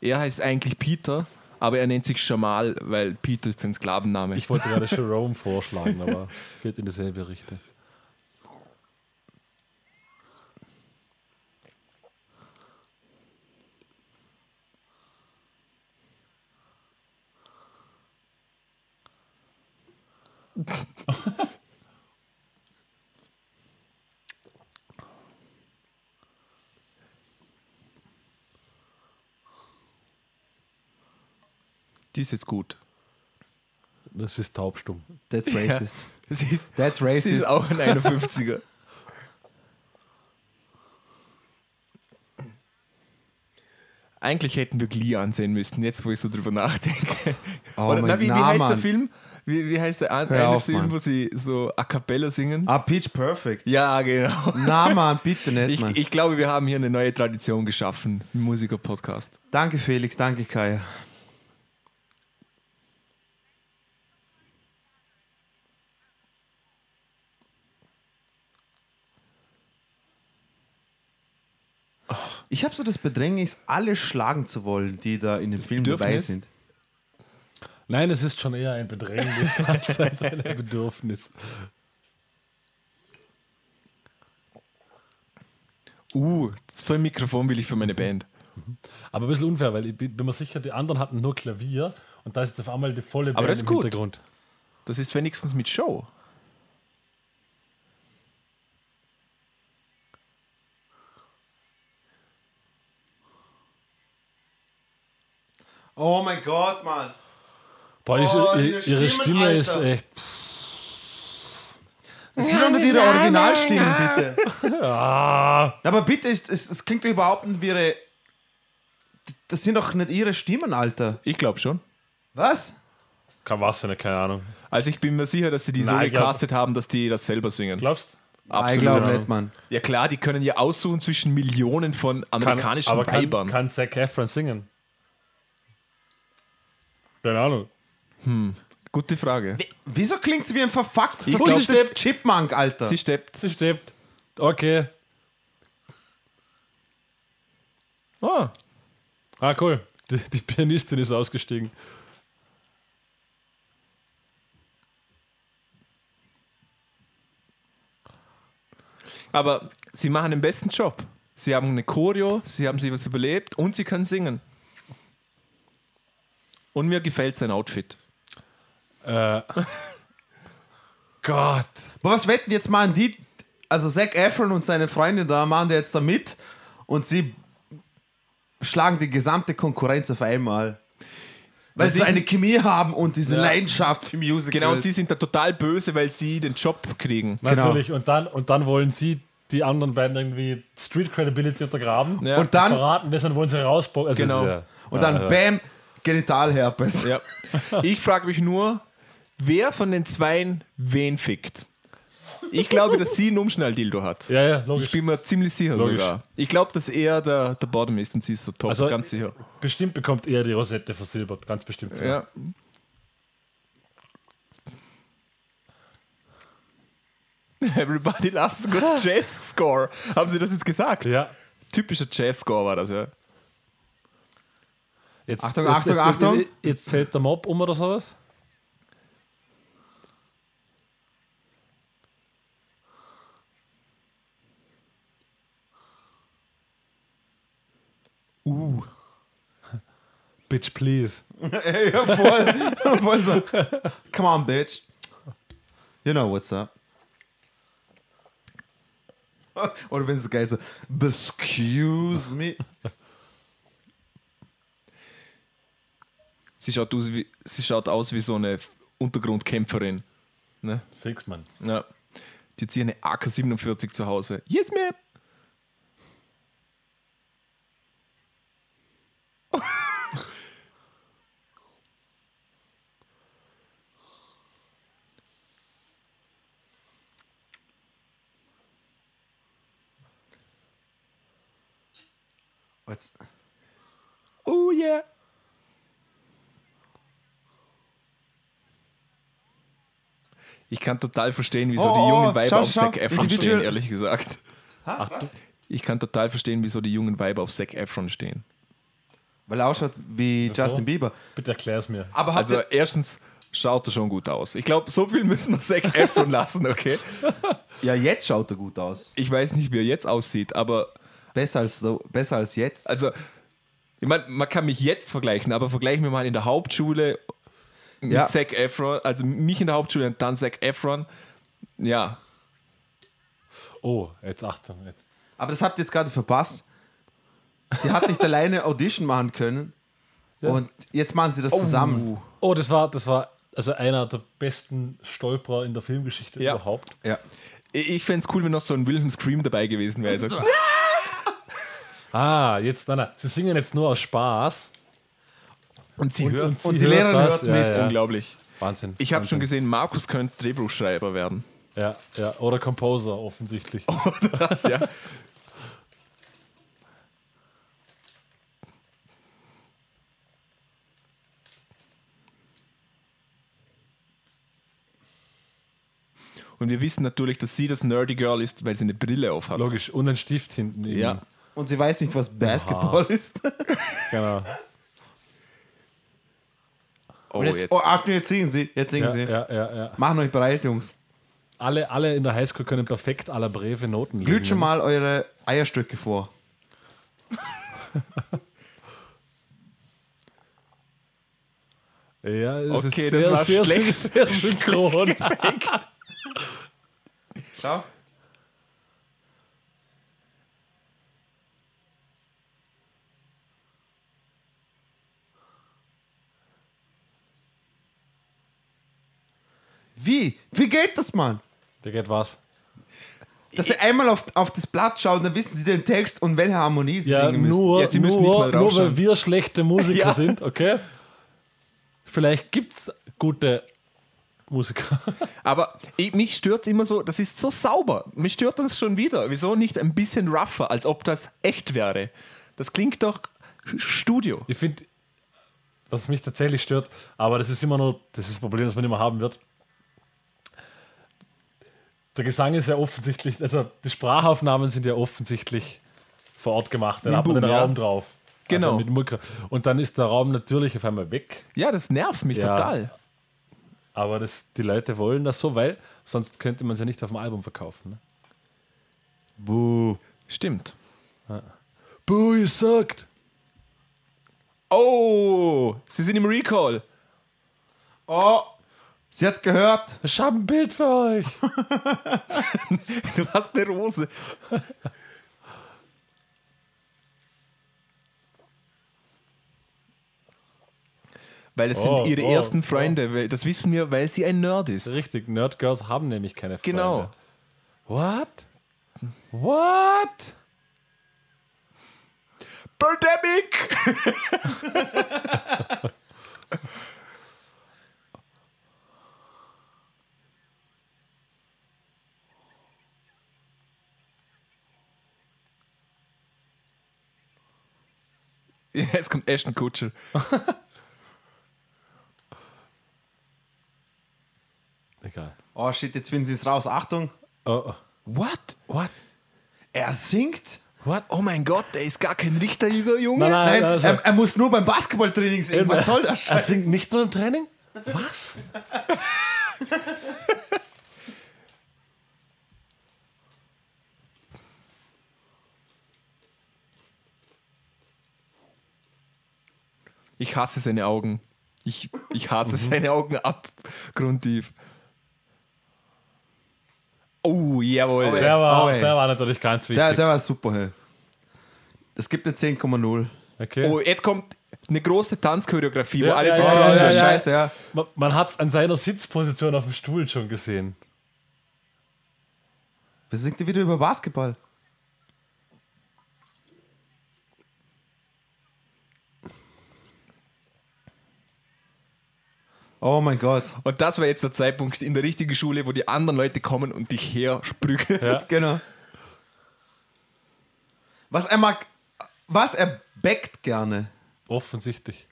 Er heißt eigentlich Peter, aber er nennt sich Jamal, weil Peter ist sein Sklavenname. Ich wollte gerade Jerome vorschlagen, aber geht in dieselbe Richtung. (laughs) Die ist jetzt gut. Das ist taubstumm. That's racist. (laughs) Sie ist, That's sie racist. ist auch ein 51er. Eigentlich hätten wir Glee ansehen müssen, jetzt wo ich so drüber nachdenke. Oh Oder, na, wie, wie na, heißt der Mann. Film? Wie, wie heißt der Hör eine auf, Film, Mann. wo sie so a cappella singen? ah, Pitch Perfect. Ja, genau. Na, Mann, bitte nicht, Ich, Mann. ich glaube, wir haben hier eine neue Tradition geschaffen Musiker-Podcast. danke, Felix. Danke, Kaya. Ich habe so das Bedrängnis, alle schlagen zu wollen, die da in dem Film dabei Bedürfnis? sind. Nein, es ist schon eher ein Bedrängnis (laughs) als ein Bedürfnis. Uh, so ein Mikrofon will ich für meine Band. Aber ein bisschen unfair, weil ich bin mir sicher, die anderen hatten nur Klavier und da ist jetzt auf einmal die volle Aber Band das ist im gut. Hintergrund. Das ist wenigstens mit Show. Oh mein Gott, Mann. Boah, ist, Oh, ihre, ihre Stimme ist Alter. echt. Das sind doch nicht ihre Originalstimmen, bitte. Ah, Aber bitte, es, es, es klingt doch überhaupt nicht wie ihre. Das sind doch nicht ihre Stimmen, Alter. Ich glaube schon. Was? kann was sein, keine Ahnung. Also ich bin mir sicher, dass sie die so Nein, glaub- gecastet haben, dass die das selber singen. Glaubst Ah, ich glaube ja. nicht, Mann. Ja klar, die können ja aussuchen zwischen Millionen von kann, amerikanischen aber kann, Weibern. kann Zac Efron singen? Keine Ahnung. Gute Frage. Wieso klingt sie wie ein verfuckt, Ich verfuckter glaub- Chipmunk, Alter? Sie steppt. Sie stirbt. Okay. Oh, Ah, cool. Die, die Pianistin ist ausgestiegen. aber sie machen den besten Job. Sie haben eine Choreo, sie haben sich was überlebt und sie können singen. Und mir gefällt sein Outfit. Äh. (laughs) Gott. Aber was wetten jetzt mal an die. Also, Zac Efron und seine Freundin da machen da jetzt da mit und sie schlagen die gesamte Konkurrenz auf einmal. Weil Weil sie eine Chemie haben und diese Ja. Leidenschaft für Musicals. Genau, und sie sind da total böse, weil sie den Job kriegen. Natürlich. Und, dann, und dann wollen sie die anderen beiden irgendwie Street Credibility untergraben. Ja. Und dann, Verraten und wollen sie rausbocken. Also Genau. ja- und dann ja, Bam, Genitalherpes. Ja. Ich frage mich nur, wer von den Zweien wen fickt? Ich glaube, dass sie einen Umschnalldildo hat. Ja, ja, Ich logisch. bin mir ziemlich sicher Logisch. sogar. Ich glaube, dass er der, der Bottom ist und sie ist so top, Also- ganz sicher. Bestimmt bekommt er die Rosette versilbert, ganz bestimmt. so. Ja. (laughs) Everybody loves a good (laughs) Jazz Score. Haben Sie das jetzt gesagt? ja. Typischer Jazz Score war das, ja. Jetzt, Achtung, jetzt, Achtung, jetzt, Achtung. Jetzt, fällt der Mob um oder sowas. Uh. (laughs) Bitch, please. (laughs) ja, voll, (laughs) voll so. Come on, bitch. You know what's up. Oder wenn es geil so, excuse me. Sie schaut aus wie, sie schaut aus wie so eine Untergrundkämpferin. Ne? Fix, man. Ja. Die sich eine AK-47 zu Hause. Yes, ma'am. (laughs) What's, Oh yeah. Ich kann total verstehen, wieso Oh, die oh, jungen Weiber schau, auf schau, Zac Efron stehen, ehrlich gesagt. Ich kann total verstehen, wieso die jungen Weiber auf Zac Efron stehen. weil er ausschaut wie so? Justin Bieber. Bitte erklär's mir. Aber Also erstens schaut er schon gut aus. Ich glaube, so viel müssen wir Zac Efron lassen, okay? (laughs) ja, jetzt schaut er gut aus. Ich weiß nicht, wie er jetzt aussieht, aber Besser als, so, besser als jetzt. also, ich meine, man kann mich jetzt vergleichen, aber vergleichen wir mal in der Hauptschule mit Ja. Zac Efron, also mich in der Hauptschule und dann Zac Efron. Ja, Oh, jetzt Achtung. Jetzt. Aber das habt ihr jetzt gerade verpasst. Sie hat nicht (laughs) alleine Audition machen können. Und jetzt machen sie das zusammen. Oh, das war, das war also einer der besten Stolperer in der Filmgeschichte Ja. überhaupt. Ja. Ich, fände es cool, wenn noch so ein Wilhelm Scream dabei gewesen wäre. (laughs) Also, Ah, jetzt, nein, nein. Sie singen jetzt nur aus Spaß. Und sie Und, hört und, sie und die hört Lehrerin das. hört's ja, mit. Ja. Unglaublich. Wahnsinn. Ich habe schon gesehen, Markus könnte Drehbuchschreiber werden. Ja, ja. Oder Composer offensichtlich. (laughs) Das, ja. Und wir wissen natürlich, dass sie das Nerdy Girl ist, weil sie eine Brille auf hat. Logisch. Und ein Stift hinten. eben. Ja. Und sie weiß nicht, was Basketball ist. Genau. (laughs) Oh, jetzt, jetzt. oh, Achtung, jetzt singen sie. Jetzt singen Ja, sie. ja, ja, ja. Machen euch bereit, Jungs. Alle, alle in der Highschool können perfekt aller Breve Noten lesen. Glüht schon mal eure Eierstöcke vor. (laughs) Ja, es Okay, ist das sehr, war sehr, schlecht. sehr synchron. (laughs) (laughs) Schau. Wie? Wie geht das, Mann? Wie geht was? Dass sie einmal auf, auf das Blatt schauen, dann wissen sie den Text und welche Harmonie sie Ja, singen müssen. nur, Ja, sie müssen nur, nicht mal nur weil wir schlechte Musiker (laughs) Ja. sind, okay? Vielleicht gibt es gute Musiker. (laughs) Aber ich, mich stört es immer so, das ist so sauber. Mich stört das schon wieder. Wieso nicht ein bisschen rougher, als ob das echt wäre? Das klingt doch Studio. Ich finde, was mich tatsächlich stört, aber das ist immer nur, das ist das Problem, das man immer haben wird. Der Gesang ist ja offensichtlich, also die Sprachaufnahmen sind ja offensichtlich vor Ort gemacht. Mit hat man den ja. Raum drauf. Genau. Also mit. Und dann ist der Raum natürlich auf einmal weg. Ja, das nervt mich Ja. total. Aber das, die Leute wollen das so, weil sonst könnte man es ja nicht auf dem Album verkaufen. Ne? Buh. Stimmt. Buh, ihr sagt! Oh, sie sind im Recall. Oh, sie hat's gehört. Ich habe ein Bild für euch. (laughs) Du hast eine Rose. Weil es Oh, sind ihre oh, ersten Freunde. weil- Das wissen wir, weil sie ein Nerd ist. Richtig, Nerdgirls haben nämlich keine Freunde. Genau. What? What? Birdemic! (laughs) (laughs) Jetzt kommt Ashton Kutcher. (laughs) Egal. Oh shit, jetzt finden sie es raus. Achtung. Oh, oh. What? What? Er singt. What? Oh mein Gott, der ist gar kein Richter, Junge. Nein, nein, Nein, also, er, er muss nur beim Basketballtraining singen. Was soll das? Er Scheiß? singt nicht nur im Training? Was? (laughs) Ich hasse seine Augen. Ich, ich hasse seine Augen abgrundtief. Oh, jawohl. Der war, Oh, der war natürlich ganz wichtig. Der, der war super, hey. Es gibt eine 10,0 okay. Oh, jetzt kommt eine große Tanzchoreografie, wo Ja, alles ja, ja, Oh, ja, scheiße, ja. Man, man hat es an seiner Sitzposition auf dem Stuhl schon gesehen. Wir singt wieder über Basketball. Oh mein Gott. Und das war jetzt der Zeitpunkt in der richtigen Schule, wo die anderen Leute kommen und dich hersprügeln. Ja. (laughs) Genau. Was er mag, was er backt gerne. Offensichtlich.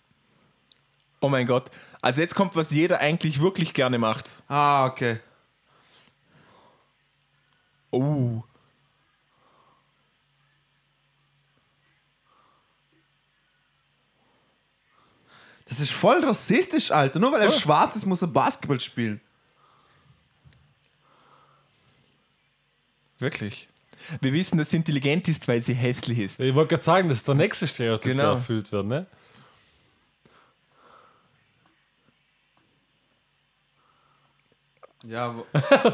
Oh mein Gott. Also jetzt kommt, was jeder eigentlich wirklich gerne macht. Ah, okay. Oh. Das ist voll rassistisch, Alter. Nur weil er schwarz ist, muss er Basketball spielen. Wirklich. Wir wissen, dass sie intelligent ist, weil sie hässlich ist. Ich wollte gerade sagen, das ist der nächste Stereotyp, Genau. der erfüllt wird, ne? Ja, wo- (laughs)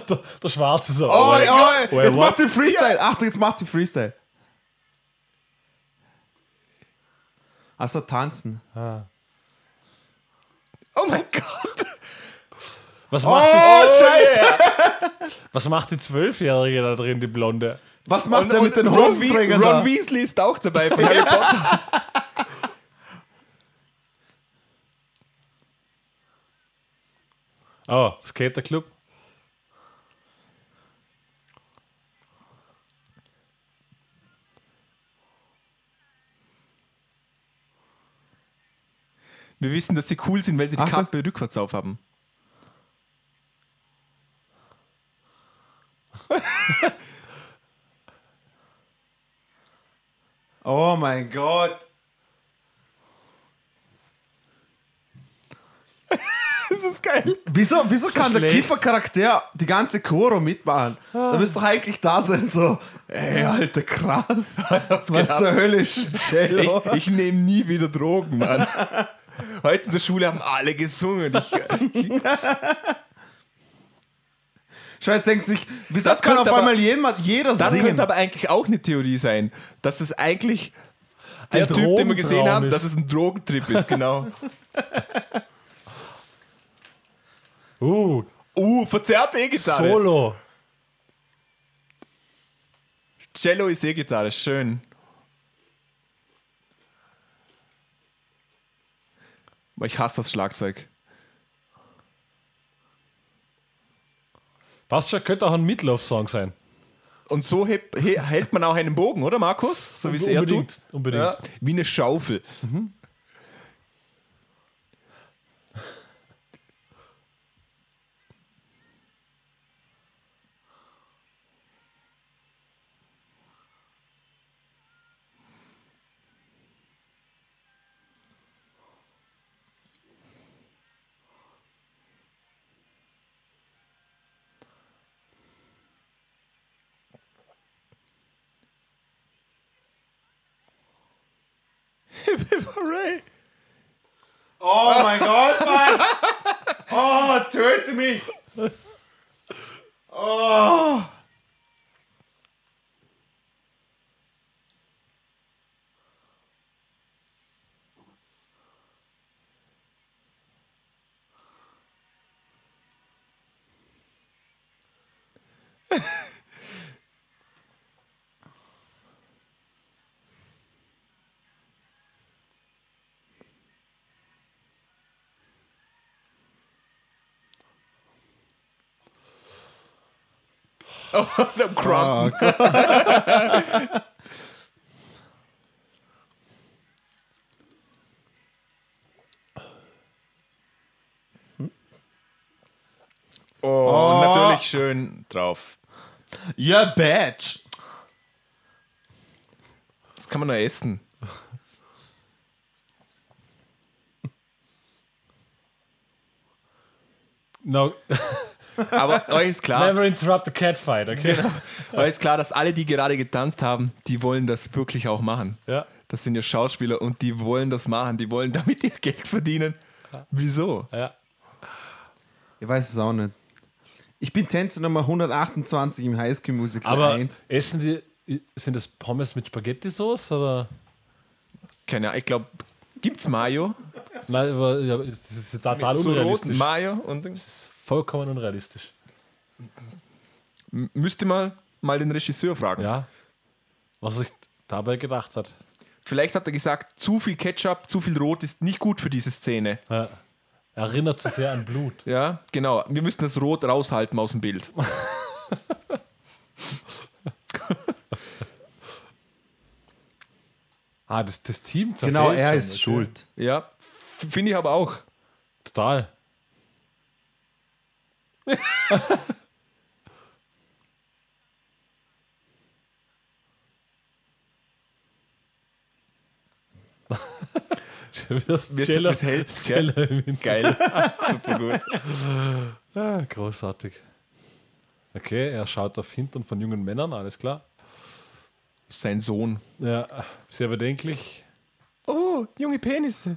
Der, der Schwarze so. Oh, oh, oh, wait, jetzt macht sie Freestyle. Achtung, jetzt macht sie Freestyle. Achso, tanzen. Oh mein Gott. Was macht, Oh, Scheiße! die, (laughs) was macht die Zwölfjährige da drin, die Blonde? Was macht Und, er mit den Ron, Hosenträgern Ron da? Weasley ist auch dabei von Harry Potter. (laughs) Oh, Skaterclub. Wir wissen, dass sie cool sind, weil sie die Achtung. Kappe rückwärts auf haben. (laughs) Oh mein Gott. (laughs) Das ist geil. Wieso, wieso kann der schlecht. Kiefer-Charakter die ganze Choro mitmachen? Da müsste doch eigentlich da sein, so, ey, alter, krass. (laughs) Was zur Hölle ist Cello? Ich, ich nehme nie wieder Drogen, Mann. Heute in der Schule haben alle gesungen. Ich, Scheiß denkt sich, wieso Das kann auf aber- einmal jemand, jeder das singen? könnte aber eigentlich auch eine Theorie sein, dass es eigentlich der Ein Typ, den wir gesehen haben, ist. dass es ein Drogentrip ist, genau. (laughs) Uh, Uh, verzerrte E-Gitarre. Solo. Cello ist E-Gitarre, schön. Aber ich hasse das Schlagzeug. Passt schon, könnte auch ein Meatloaf-Song sein. Und so heb, he, hält man auch einen Bogen, oder Markus? So wie es er tut. unbedingt. Ja, wie eine Schaufel. Hooray. Oh mein Gott, Oh, so ein Crumb. Ah, oh, Oh, natürlich schön drauf. Ja, Badge. Das kann man nur essen. No. (laughs) Aber (laughs) euch ist klar, never interrupt the catfight, okay? (laughs) euch ist klar, dass alle, die gerade getanzt haben, die wollen das wirklich auch machen. Ja. Das sind ja Schauspieler und die wollen das machen. Die wollen damit ihr Geld verdienen. Wieso? ja. Ich weiß es auch nicht. Ich bin Tänzer Nummer 128 im Highschool Musical Aber 1. essen die, sind das Pommes mit Spaghetti-Sauce oder? Keine Ahnung, ich glaube, gibt's Mayo? Nein, aber ja, das ist total so roten unrealistisch. Mayo und Das ist vollkommen unrealistisch. M- müsste mal mal den Regisseur fragen. Ja. Was er sich dabei gedacht hat. Vielleicht hat er gesagt, zu viel Ketchup, zu viel Rot ist nicht gut für diese Szene. Ja. Erinnert zu sehr an Blut. (laughs) Ja, genau. Wir müssen das Rot raushalten aus dem Bild. (laughs) Ah, das, das Team zerfällt Genau, er schon, ist okay. schuld. Ja, finde ich aber auch. Total. (laughs) Hält, gell? Cello Geil. (laughs) Super gut. Ah, großartig. Okay, er schaut auf Hintern von jungen Männern, alles klar. Sein Sohn. Ja, sehr bedenklich. Oh, junge Penisse.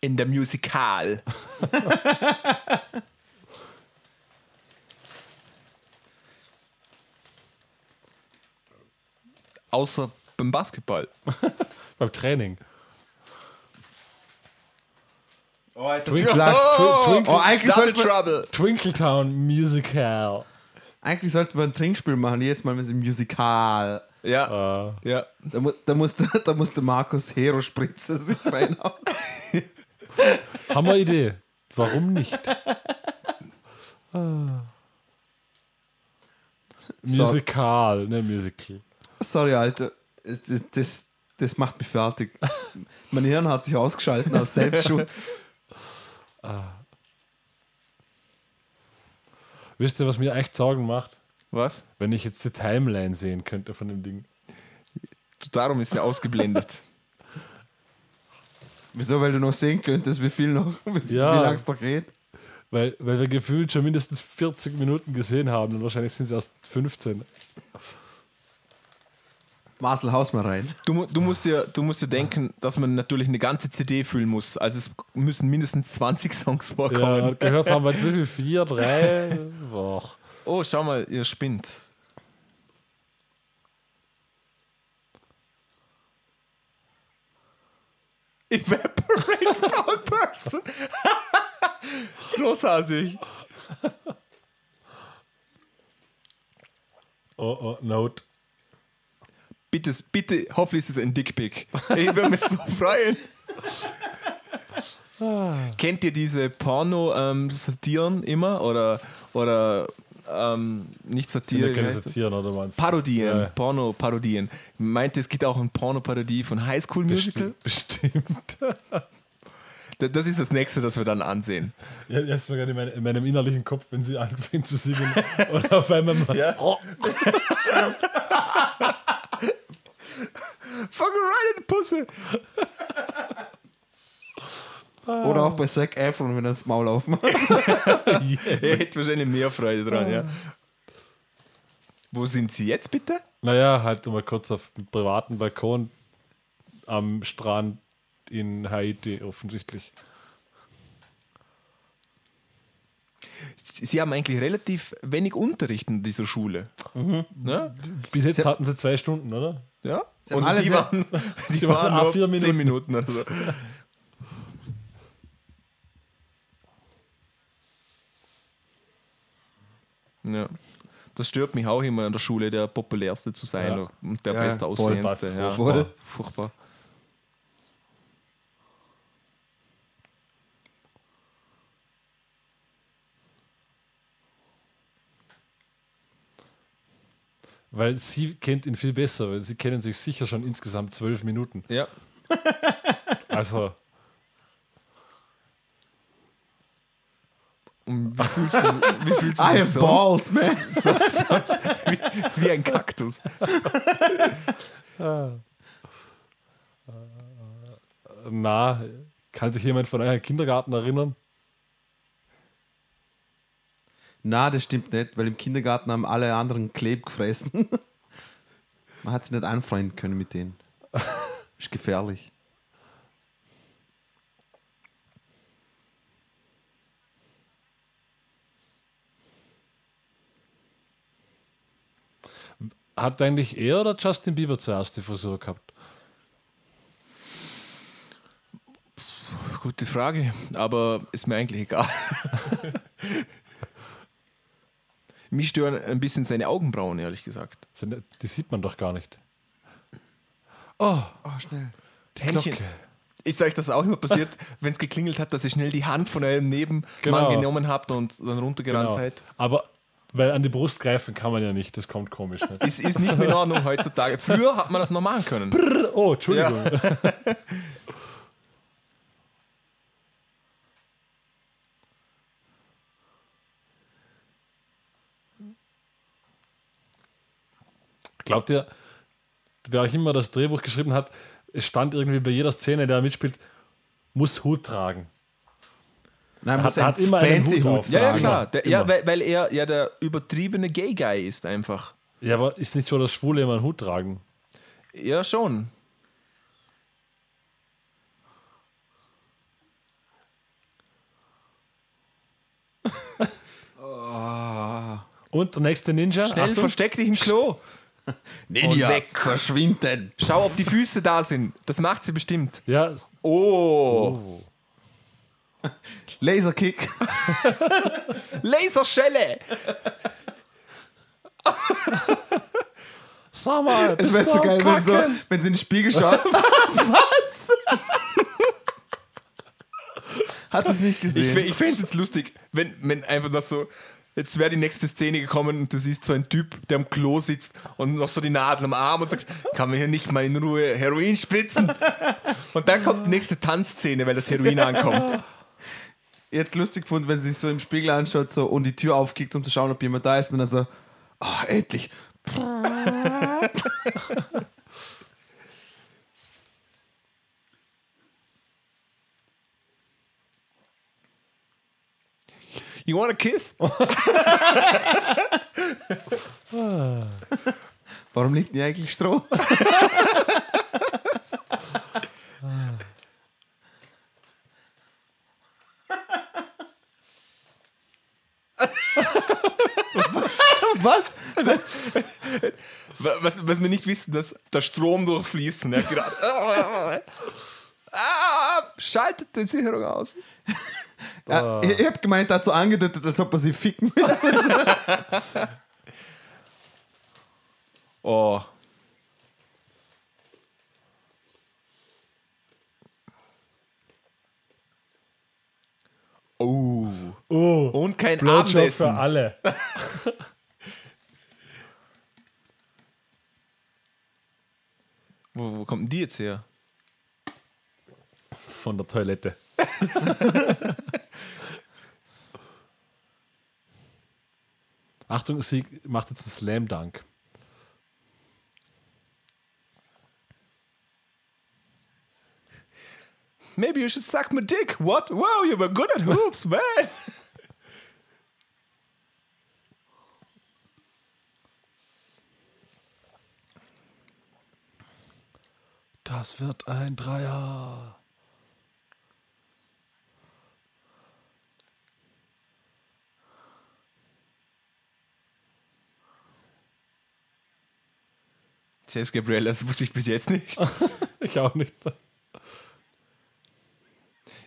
In der Musical. (laughs) Außer beim Basketball. (laughs) Beim Training. Oh, jetzt Twinkle, Twi- Twinkle, oh, eigentlich, Double sollte man, Trouble. Twinkletown Musical. eigentlich sollten wir ein Trinkspiel machen, jetzt mal mit dem Musical. Ja, Äh, ja. Da, mu da, muss, der, (laughs) da muss der Markus Hero Spritzer sich reinhauen. Hammer-Idee. Warum nicht? Ah. Musical, ne Musical. Sorry, Alter. Das, das, das macht mich fertig. Mein Hirn hat sich ausgeschalten aus Selbstschutz. Wisst ihr, was mir echt Sorgen macht? Was? Wenn ich jetzt die Timeline sehen könnte von dem Ding. Darum ist er ausgeblendet. Wieso? Weil du noch sehen könntest, wie viel noch, (laughs) wie, Ja. wie lange es noch geht. Weil, weil wir gefühlt schon mindestens 40 Minuten gesehen haben und wahrscheinlich sind es erst 15. Marcel, haus mal rein. Du, du, musst dir, du musst dir denken, dass man natürlich eine ganze CD füllen muss. Also es müssen mindestens 20 Songs Ja, vorkommen. gehört haben wir jetzt (laughs) wie viel? Vier, drei? Boah. Oh, schau mal, ihr spinnt. Evaporate (laughs) tall person. (laughs) Großartig. Oh, oh, Note. Bitte, bitte, hoffentlich ist es ein Dickpick. Ich würde mich so (laughs) freuen. Kennt ihr diese Porno-Satiren immer? Oder, oder ähm, nicht Satire? ja keine? Satiren, oder meinst du? Parodien, Ja. Porno-Parodien. Meinte, es gibt auch eine Porno-Parodie von High School Musical? Bestimmt. bestimmt. Da- Das ist das nächste, das wir dann ansehen. Ja, ich mir gerade in, meine, in meinem innerlichen Kopf, wenn sie anfängt zu singen. (laughs) oder auf einmal mal. Oh, Fucking right in the Pussy. Oder auch bei Zac Efron, wenn er das Maul aufmacht. (laughs) (laughs) Er hätte wahrscheinlich mehr Freude dran, ja. Wo sind sie jetzt bitte? Naja, halt mal kurz auf dem privaten Balkon am Strand in Haiti offensichtlich. Sie haben eigentlich relativ wenig Unterricht in dieser Schule. Ne? Bis jetzt hatten sie zwei Stunden, oder? Ja? Sie Und alle die waren, (laughs) die die waren nur vier zehn Minuten oder Ja. Das stört mich auch immer in der Schule, der populärste zu sein Ja. und der Ja, bestaussehendste. voll, Ja. Boah, furchtbar. Weil sie kennt ihn viel besser, weil sie kennen sich sicher schon insgesamt zwölf Minuten. Ja. Also, Und wie fühlst du, wie fühlst du I dich have sonst? balls, man. (laughs) So, sonst wie, wie ein Kaktus. (laughs) na, kann sich jemand von eurem Kindergarten erinnern? Na, das stimmt nicht, weil im Kindergarten haben alle anderen Kleb gefressen. (laughs) Man hat sich nicht anfreunden können mit denen. Ist gefährlich. Hat eigentlich er oder Justin Bieber zuerst die Frisur gehabt? Gute Frage, aber ist mir eigentlich egal. (laughs) Mich stören ein bisschen seine Augenbrauen, ehrlich gesagt. Die sieht man doch gar nicht. Oh, schnell. Händchen. Glocke. Ist euch das auch immer passiert, (laughs) wenn es geklingelt hat, dass ihr schnell die Hand von eurem Nebenmann Genau. genommen habt und dann runtergerannt Genau. seid? Aber weil an die Brust greifen kann man ja nicht, das kommt komisch. Nicht? Ist, ist nicht mehr in Ordnung heutzutage. Früher hat man das noch machen können. Oh, Entschuldigung. (laughs) Glaubt ihr, wer auch immer das Drehbuch geschrieben hat, es stand irgendwie bei jeder Szene, der mitspielt, muss Hut tragen. Nein, Hat- hat immer einen fancy Hut Hut auf. Ja, ja, klar. Der, ja, weil, weil er ja der übertriebene Gay-Guy ist einfach. Ja, aber ist nicht so, dass Schwule immer einen Hut tragen? Ja, schon. (laughs) Und der nächste Ninja? Schnell, Achtung. versteck dich im Klo. (laughs) Ninjas, Und weg. verschwinden. Schau, ob die Füße da sind. Das macht sie bestimmt. Ja, Oh, (laughs) Laserkick. (laughs) Laserschelle. (laughs) sag mal, Es wäre so geil, wenn, so, wenn sie in den Spiegel schaut. Was? Hat es nicht Ich, gesehen? fä- ich fände es jetzt lustig, wenn, wenn einfach das so. Jetzt wäre die nächste Szene gekommen und du siehst so einen Typ, der am Klo sitzt und noch so die Nadel am Arm und sagt, kann man hier nicht mal in Ruhe Heroin spritzen? Und dann kommt die nächste Tanzszene, weil das Heroin ankommt. Jetzt lustig gefunden, wenn sie sich so im Spiegel anschaut so, und die Tür aufkickt, um zu schauen, ob jemand da ist. Und dann so, ah, endlich. (laughs) You want a kiss? (laughs) Warum liegt denn hier eigentlich Stroh? (laughs) Was? Was, was wir nicht wissen, dass der Strom durchfließt er gerade. Ah, schaltet die Sicherung aus. Ja, ich, ich hab gemeint, dazu angedeutet, als ob er sie ficken will. (laughs) Oh. Oh. Oh, Und kein Blowjob für Abendessen. alle. (laughs) Wo, wo kommt denn die jetzt her? Von der Toilette. (laughs) Achtung, sie macht jetzt einen Slam Dunk. Maybe you should suck my dick. What? Wow, you were good at hoops, man. (laughs) Das wird ein Dreier. CS Gabriella, das wusste ich bis jetzt nicht. (laughs) Ich auch nicht.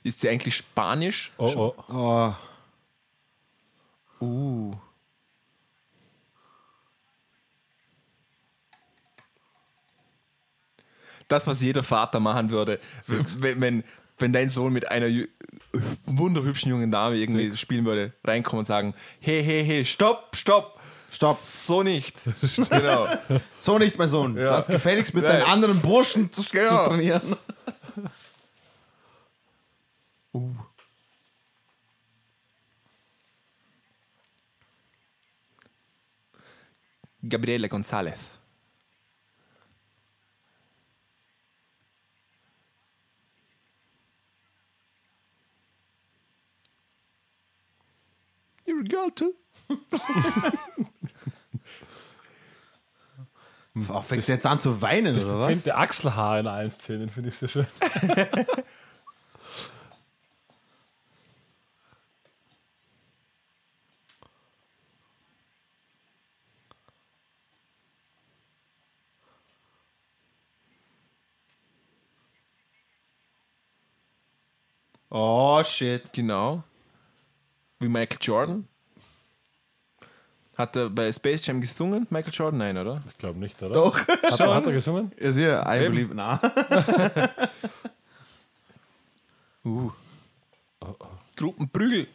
Ist sie eigentlich Spanisch? Oh, oh. Oh, Uh. Das, was jeder Vater machen würde. Wenn, wenn, wenn dein Sohn mit einer wunderhübschen jungen Dame irgendwie spielen würde, reinkommen und sagen, hey, hey, hey, stopp, stopp. Stopp. So nicht. (laughs) genau. So nicht, mein Sohn. Du Ja. hast gefälligst mit deinen anderen Burschen zu, Genau. zu trainieren. Gabriele González. You're a girl too. Oh, fängst du jetzt an zu weinen, oder was? Zehnte Achselhaar in allen Szenen, finde ich sehr schön. Oh, shit. Genau. Wie Michael Jordan. Hat er bei Space Jam gesungen? Michael Jordan? Nein, oder? Ich glaube nicht, oder? Doch. Hat, er, hat er gesungen? Ja, sicher. I Eben. believe. Na. (laughs) Uh. Gruppenprügel.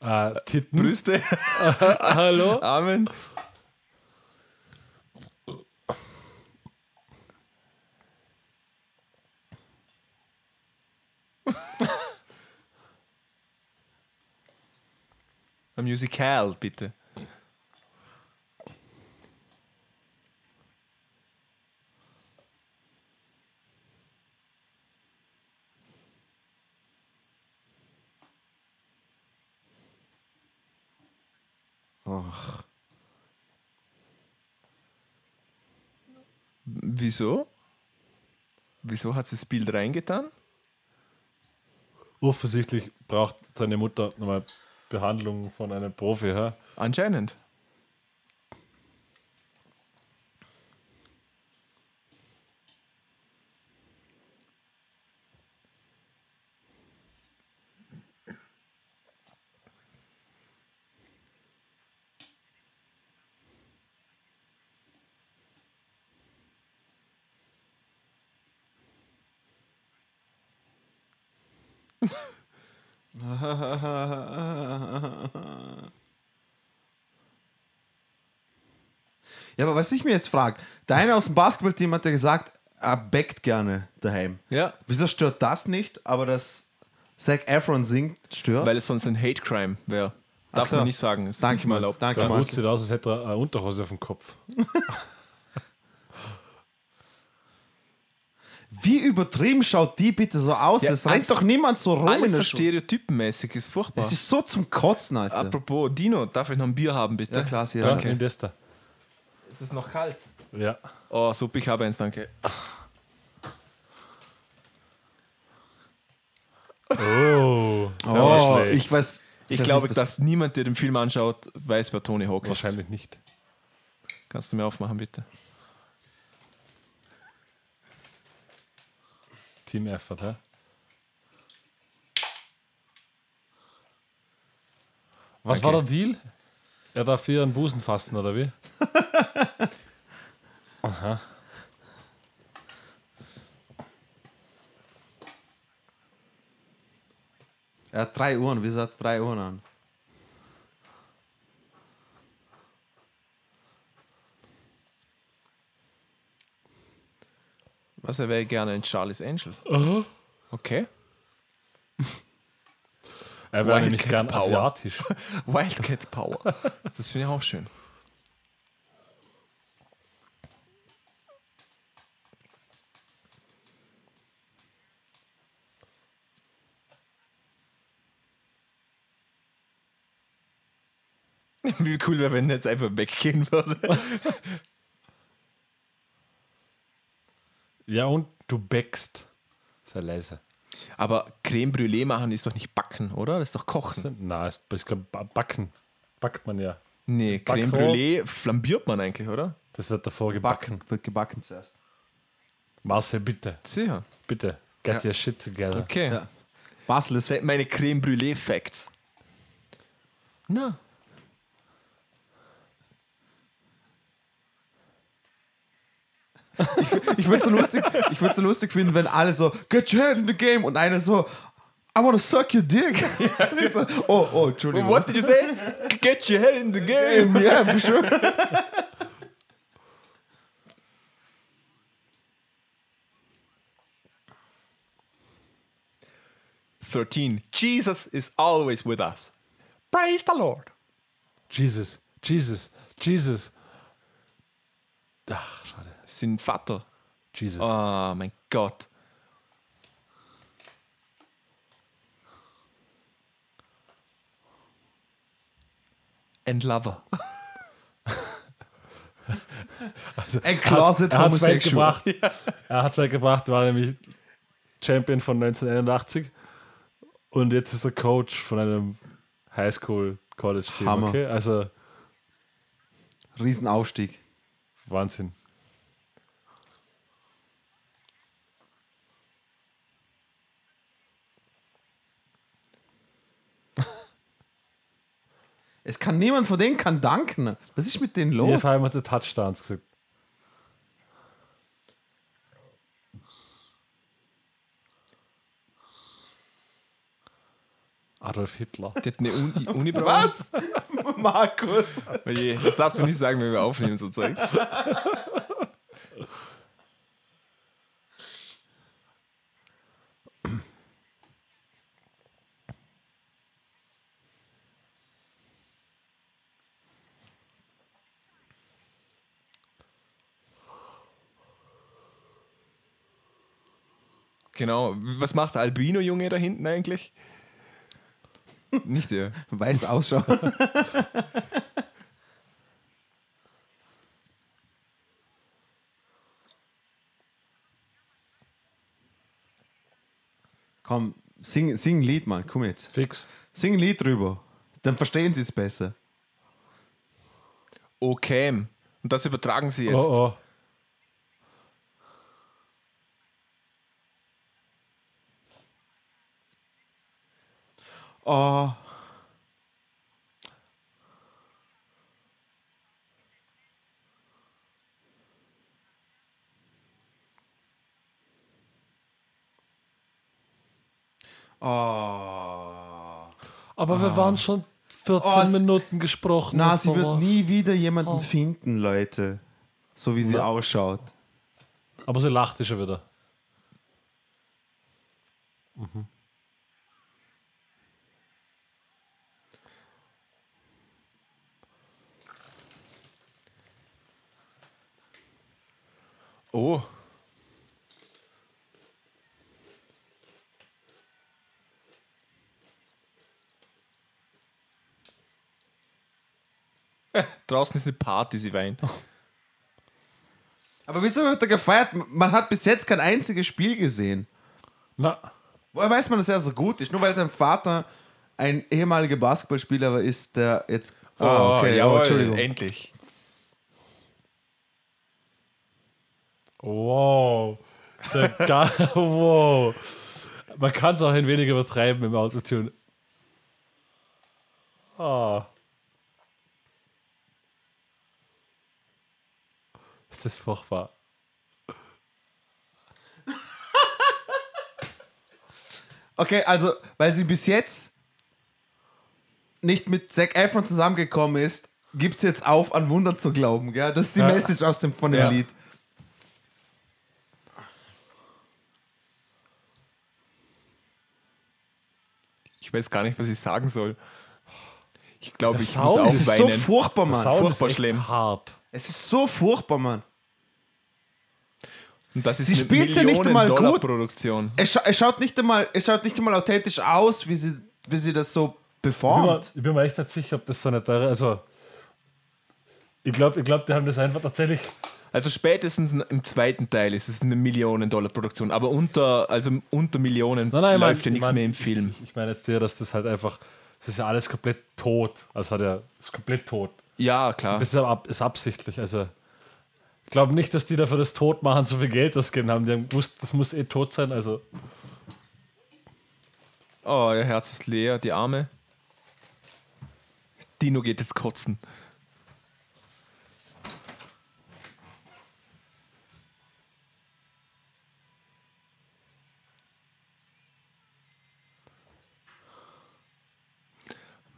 Äh, Titten. Brüste. (laughs) Hallo? Amen. Ein Musical, bitte. Och. Wieso? Wieso hat sie das Bild reingetan? Offensichtlich braucht seine Mutter nochmal Behandlung von einem Profi. Ja? Anscheinend. Ich mir jetzt frage, der eine aus dem Basketballteam hat ja gesagt, er backt gerne daheim. Ja. Wieso stört das nicht, aber dass Zac Efron singt, stört? Weil es sonst ein Hate Crime wäre. Darf man nicht sagen. Ist Danke nicht mal erlaubt. danke. Hut sieht aus, als hätte er eine Unterhose auf dem Kopf. (laughs) Wie übertrieben schaut die bitte so aus? Ja, es rennt doch niemand so rum in Alles der so stereotypenmäßig ist furchtbar. Es ist so zum Kotzen, Alter. Apropos, Dino, darf ich noch ein Bier haben, bitte? ja, klar, ja. Danke. Nimm das da. Ist es noch kalt? Ja. Oh, super, ich habe eins, danke. Oh, Oh, ich weiß. Ich weiß glaube, nicht, dass niemand, der den Film anschaut, weiß, wer Tony Hawk ist. Wahrscheinlich nicht. Kannst du mir aufmachen, bitte? Team Effort, hä? Was Okay. war der Deal? Er darf hier einen Busen fassen, oder wie? (laughs) Er hat drei Uhren, wieso hat er drei Uhren an? Was, er wäre gerne ein Charlie's Angel. Okay. Er wäre nämlich gern Power. asiatisch. (laughs) Wildcat Power. Das finde ich auch schön. (laughs) Wie cool wäre, wenn er jetzt einfach weggehen würde. Ja, und du bäckst. Sei leise. Aber Creme Brûlée machen ist doch nicht backen, oder? Das ist doch kochen. Na, es ist glaub, ba- backen. Backt man ja. Nee, Creme. Brûlée flambiert man eigentlich, oder? Das wird davor gebacken. Backen. Wird gebacken zuerst. Marcel, bitte. Sicher. Bitte. Get your shit together. Okay. Ja. Basel ist Meine Creme Brûlée Facts. Na. Ich würde so lustig, ich würde so lustig finden, wenn alle so get your head in the game und einer so I wanna suck your dick. (laughs) Ich so, oh, oh, Entschuldigung. What did you say? Get your head in the game. (laughs) Yeah, for sure. Thirteen. Jesus is always with us. Praise the Lord. Jesus, Jesus, Jesus. Ach, schade. Sein Vater. Jesus. Oh mein Gott. And Lover. (laughs) A closet er hat es homosexual. weggebracht. (laughs) Er hat es weggebracht, war nämlich Champion von 1981 und jetzt ist er Coach von einem Highschool College Team. Hammer. Okay, also Riesenaufstieg. Wahnsinn. Es kann niemand von denen kann danken. Was ist mit denen los? vor allem hat er Touchdowns gesagt. Adolf Hitler. Die hat eine Uni (laughs) Unibrow. Was? (laughs) Markus. Das darfst du nicht sagen, wenn wir aufnehmen, so Zeugs. (laughs) Genau. Was macht der Albino-Junge da hinten eigentlich? Nicht der. Weiß ausschauen. (laughs) Komm, sing, sing ein Lied, Mann. Komm jetzt. Fix. Sing ein Lied drüber. Dann verstehen sie es besser. Okay. Und das übertragen sie jetzt. Oh, oh. Oh. Oh. Aber wir waren schon 14 Oh, Minuten gesprochen. Na, sie wird nie wieder jemanden finden, Leute. So wie sie Na. ausschaut. Aber sie lachte schon wieder. Oh. (laughs) Draußen ist eine Party, sie weint. Aber wieso wird er gefeiert? Man hat bis jetzt kein einziges Spiel gesehen. Na, Woher weiß man, dass er so gut ist? Nur weil sein Vater ein ehemaliger Basketballspieler ist, der jetzt. Ah, okay, oh, jawohl, Entschuldigung. endlich. Wow. Ja gar, (laughs) wow. Man kann es auch ein wenig übertreiben im Autotune. Ah. Ist das furchtbar. Okay, also, weil sie bis jetzt nicht mit Zac Efron zusammengekommen ist, gibt es jetzt auf, an Wunder zu glauben. Gell? Das ist die Ja. Message aus dem, von dem Ja. Lied. Ich weiß gar nicht, was ich sagen soll. Ich glaube, ich Sound muss ist so weinen. furchtbar, Mann. Sound furchtbar ist echt schlimm. hart. Es ist so furchtbar, Mann. Und das ist Sie eine spielt's ja nicht einmal gut. Millionen-Dollar-Produktion. Es, scha es, schaut nicht einmal, es schaut nicht einmal authentisch aus, wie sie, wie sie das so Ich bin, mir, performt. ich bin mir echt nicht sicher, ob das so eine teure. Also, ich glaube, ich glaub, die haben das einfach tatsächlich. Also spätestens im zweiten Teil ist es eine Millionen-Dollar-Produktion, aber unter, also unter Millionen Nein, nein, ich mein- läuft ja ich nichts mein- mehr im Film. Ich, ich meine jetzt dir, dass das halt einfach. Das ist ja alles komplett tot. Also hat er ist komplett tot. Ja, klar. Das ist, ab, ist absichtlich. Also ich glaube nicht, dass die dafür das Totmachen so viel Geld ausgegeben haben. Die haben gewusst, das muss eh tot sein. Also Oh, ihr Herz ist leer, die Arme. Dino geht jetzt kotzen.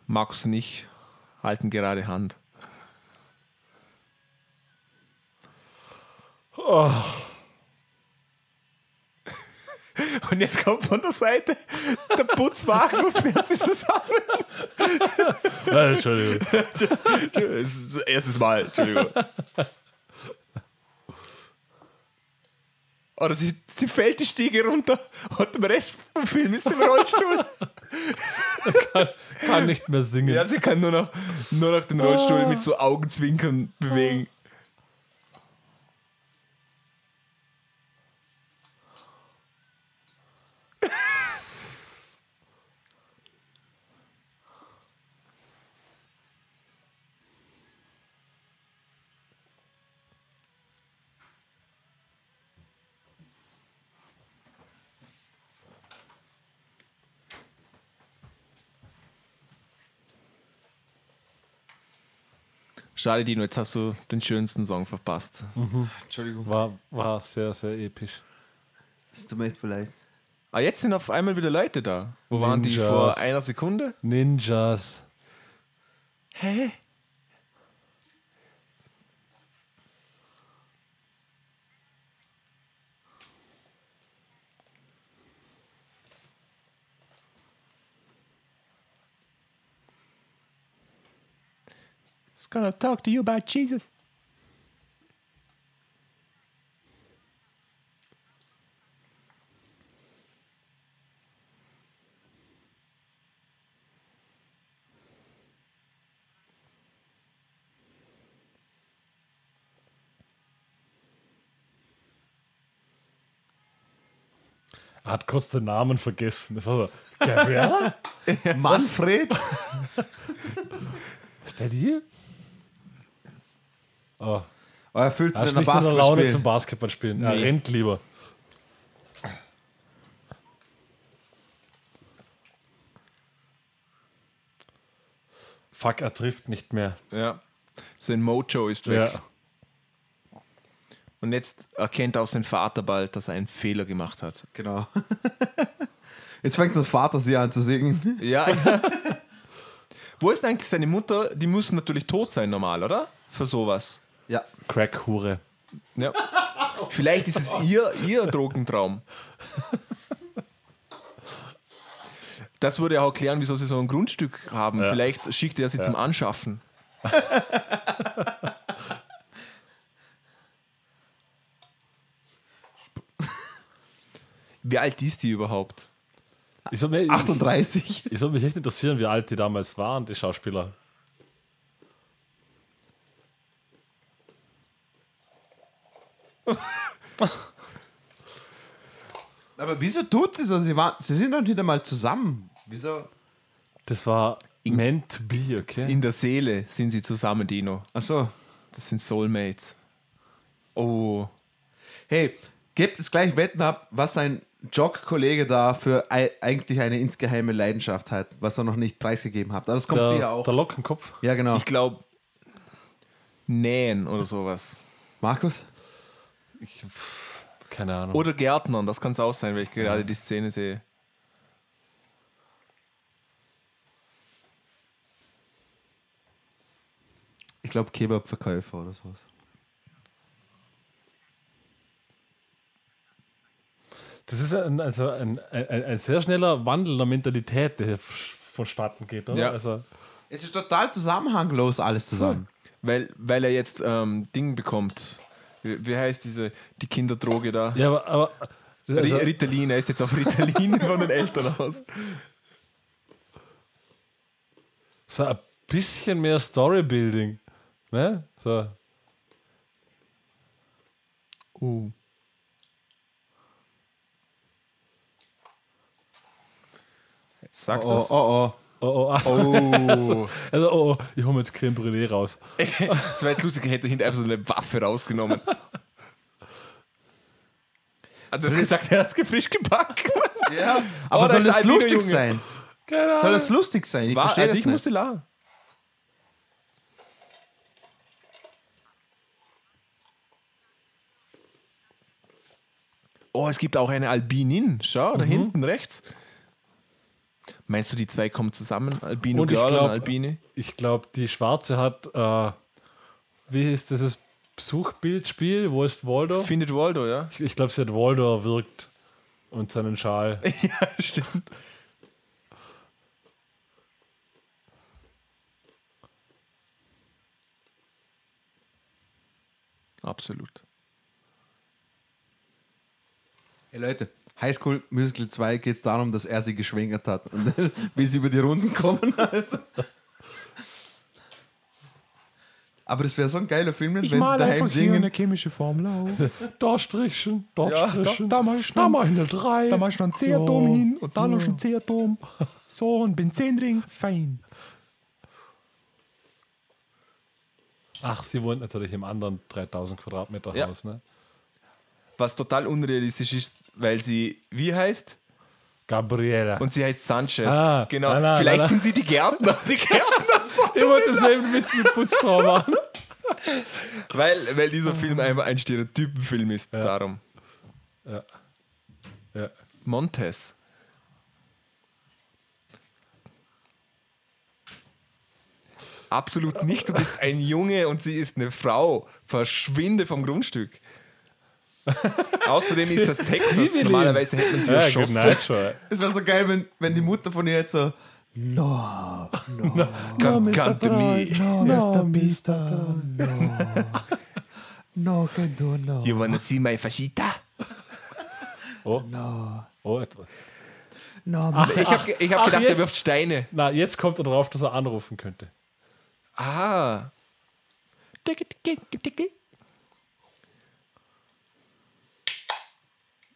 Markus und ich halten gerade Hand. Oh, Und jetzt kommt von der Seite der Putzwagen und fährt sie zusammen. äh, (laughs) Entschuldigung. Es ist das erste Mal, Entschuldigung. Oder sie, sie fällt die Stiege runter und der Rest vom Film ist im Rollstuhl. (laughs) Kann nicht mehr singen. Ja, sie kann nur noch, nur noch den Rollstuhl mit so Augenzwinkern bewegen. Schade, Dino, jetzt hast du den schönsten Song verpasst. Entschuldigung. War, war sehr, sehr episch. Es tut mir echt leid. Ah, jetzt sind auf einmal wieder Leute da. Wo waren die Ninjas. vor einer Sekunde? Ninjas. Hä? It's gonna talk to you about Jesus. Er hat kurz den Namen vergessen. Das war so. Gabriella? (laughs) Manfred? Ist der die? Oh, Oh, er fühlt er sich ist in der nicht der Laune Basketball zum Basketball spielen. Er Nee. rennt lieber. Fuck, er trifft nicht mehr. Ja. Sein Mojo ist weg. Ja. Und jetzt erkennt auch sein Vater bald, dass er einen Fehler gemacht hat. Genau. (laughs) Jetzt fängt der Vater sie an zu singen. Ja. ja. (laughs) Wo ist eigentlich seine Mutter? Die muss natürlich tot sein, normal, oder? Für sowas. Ja. Crack-Hure. Ja. Vielleicht ist es ihr, ihr Drogentraum. Das würde ja auch erklären, wieso sie so ein Grundstück haben. Ja. Vielleicht schickt er sie zum Anschaffen. (laughs) Wie alt ist die überhaupt? Ich würde mich, 38. ich würd mich echt interessieren, wie alt die damals waren, die Schauspieler. Aber wieso tut sie so? Sie, waren, sie sind doch nicht einmal zusammen. Wieso? Das war meant to be, okay? In der Seele sind sie zusammen, Dino. Achso. Das sind Soulmates. Oh. Hey, gebt es gleich Wetten ab, was sein Jog-Kollege da für ei- eigentlich eine insgeheime Leidenschaft hat, was er noch nicht preisgegeben hat. Aber das kommt der, sicher auch. der Lockenkopf. Ja, genau. Ich glaube, Nähen oder sowas. Markus? Ich, pff, keine Ahnung. Oder Gärtnern, das kann es auch sein, weil ich gerade die Szene sehe. Ich glaube Kebab-Verkäufer oder sowas. Das ist ein, also ein, ein, ein sehr schneller Wandel der Mentalität, der hier vonstatten geht, oder? Ja. Also, Es ist total zusammenhanglos alles zusammen. Weil, weil er jetzt ähm, Ding bekommt. Wie, wie heißt diese, die Kinderdroge da? ja, aber, aber also, Ritalin, er ist jetzt auf Ritalin (laughs) von den Eltern aus. so ein bisschen mehr Storybuilding. Ne? So. Uh. Sag Oh, das. oh, oh. Oh, oh, ach, Oh. also, oh, oh, ich hole mir jetzt Creme Brûlée raus. (laughs) Das wäre jetzt lustig, hätte hinter einfach so eine Waffe rausgenommen. Also, du hast gesagt, er hat es frisch gebacken. Ja, (laughs) aber Oh, soll das lustig Junge. sein? Keine Ahnung. Soll das lustig sein? Ich War, verstehe also das ich nicht. musste lachen. Oh, es gibt auch eine Albinin. Schau, da hinten rechts. Meinst du, die zwei kommen zusammen? Albino Und ich Girl glaub- und Albini? Ich glaube, die Schwarze hat, äh, wie ist dieses Suchbildspiel? Wo ist Waldo? Findet Waldo, ja? Ich, ich glaube, sie hat Waldo erwürgt und seinen Schal. (laughs) ja, stimmt. Absolut. Hey Leute, High School Musical 2 geht es darum, dass er sie geschwängert hat und (laughs) wie sie über die Runden kommen. Also. Aber das wäre so ein geiler Film, wenn sie daheim singen. chemische Formel auf. (laughs) Da Strichen, dort Ja, Strichen. da- da mach ich da noch- mach ich eine 3. Da machst du noch einen C-Atom hin und da noch ein C-Atom. So, ein Benzenring, fein. Ach, sie wohnt natürlich im anderen 3000 Quadratmeter Ja. Haus, ne? Was total unrealistisch ist, weil sie, wie heißt? Gabriela. Und sie heißt Sanchez. Ah, genau. nein, nein, Vielleicht nein, sind sie die Gärtner. (laughs) Die Gärtner. ich wollte denselben Witz mit Putzfrau machen. weil, weil dieser Film einfach ein Stereotypenfilm ist. Darum. Ja. Ja. Montes. Absolut nicht. Du bist ein Junge und sie ist eine Frau. Verschwinde vom Grundstück. (laughs) Außerdem ist das Texas. Normalerweise hätte man sie Ja, erschossen. Es wäre so geil, wenn, wenn die Mutter von ihr jetzt so. No, no, Come, come to me. no, Mr. Mister, no. (laughs) No, can do no. You wanna see my fajita? Oh, No, oh, etwas. no, Ach, Ich habe ich hab ach, gedacht, er jetzt- wirft Steine. Na, jetzt kommt er drauf, dass er anrufen könnte. Ah.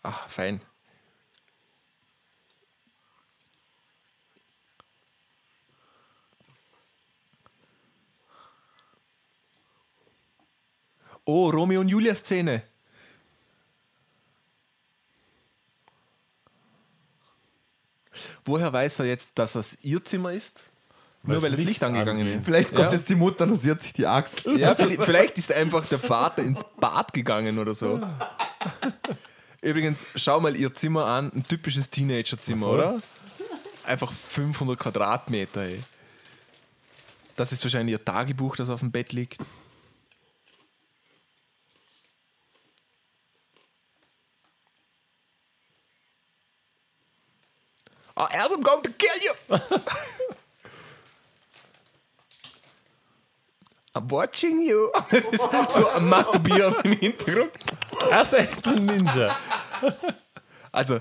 Ah, fein. Oh, Romeo und Julia Szene. Woher weiß er jetzt, dass das ihr Zimmer ist? Nur weil das Licht angegangen ist. Vielleicht kommt Ja. jetzt die Mutter und rasiert sich die Achsel. Ja, vielleicht, vielleicht ist einfach der Vater ins Bad gegangen oder so. (laughs) Übrigens, schau mal ihr Zimmer an. Ein typisches Teenagerzimmer, oder? Einfach 500 Quadratmeter, ey. Das ist wahrscheinlich ihr Tagebuch, das auf dem Bett liegt. Oh, else I'm going to kill you! I'm watching you. (laughs) Das ist so ein Masturbieren im Hintergrund. Er ist echt ein Ninja. Also,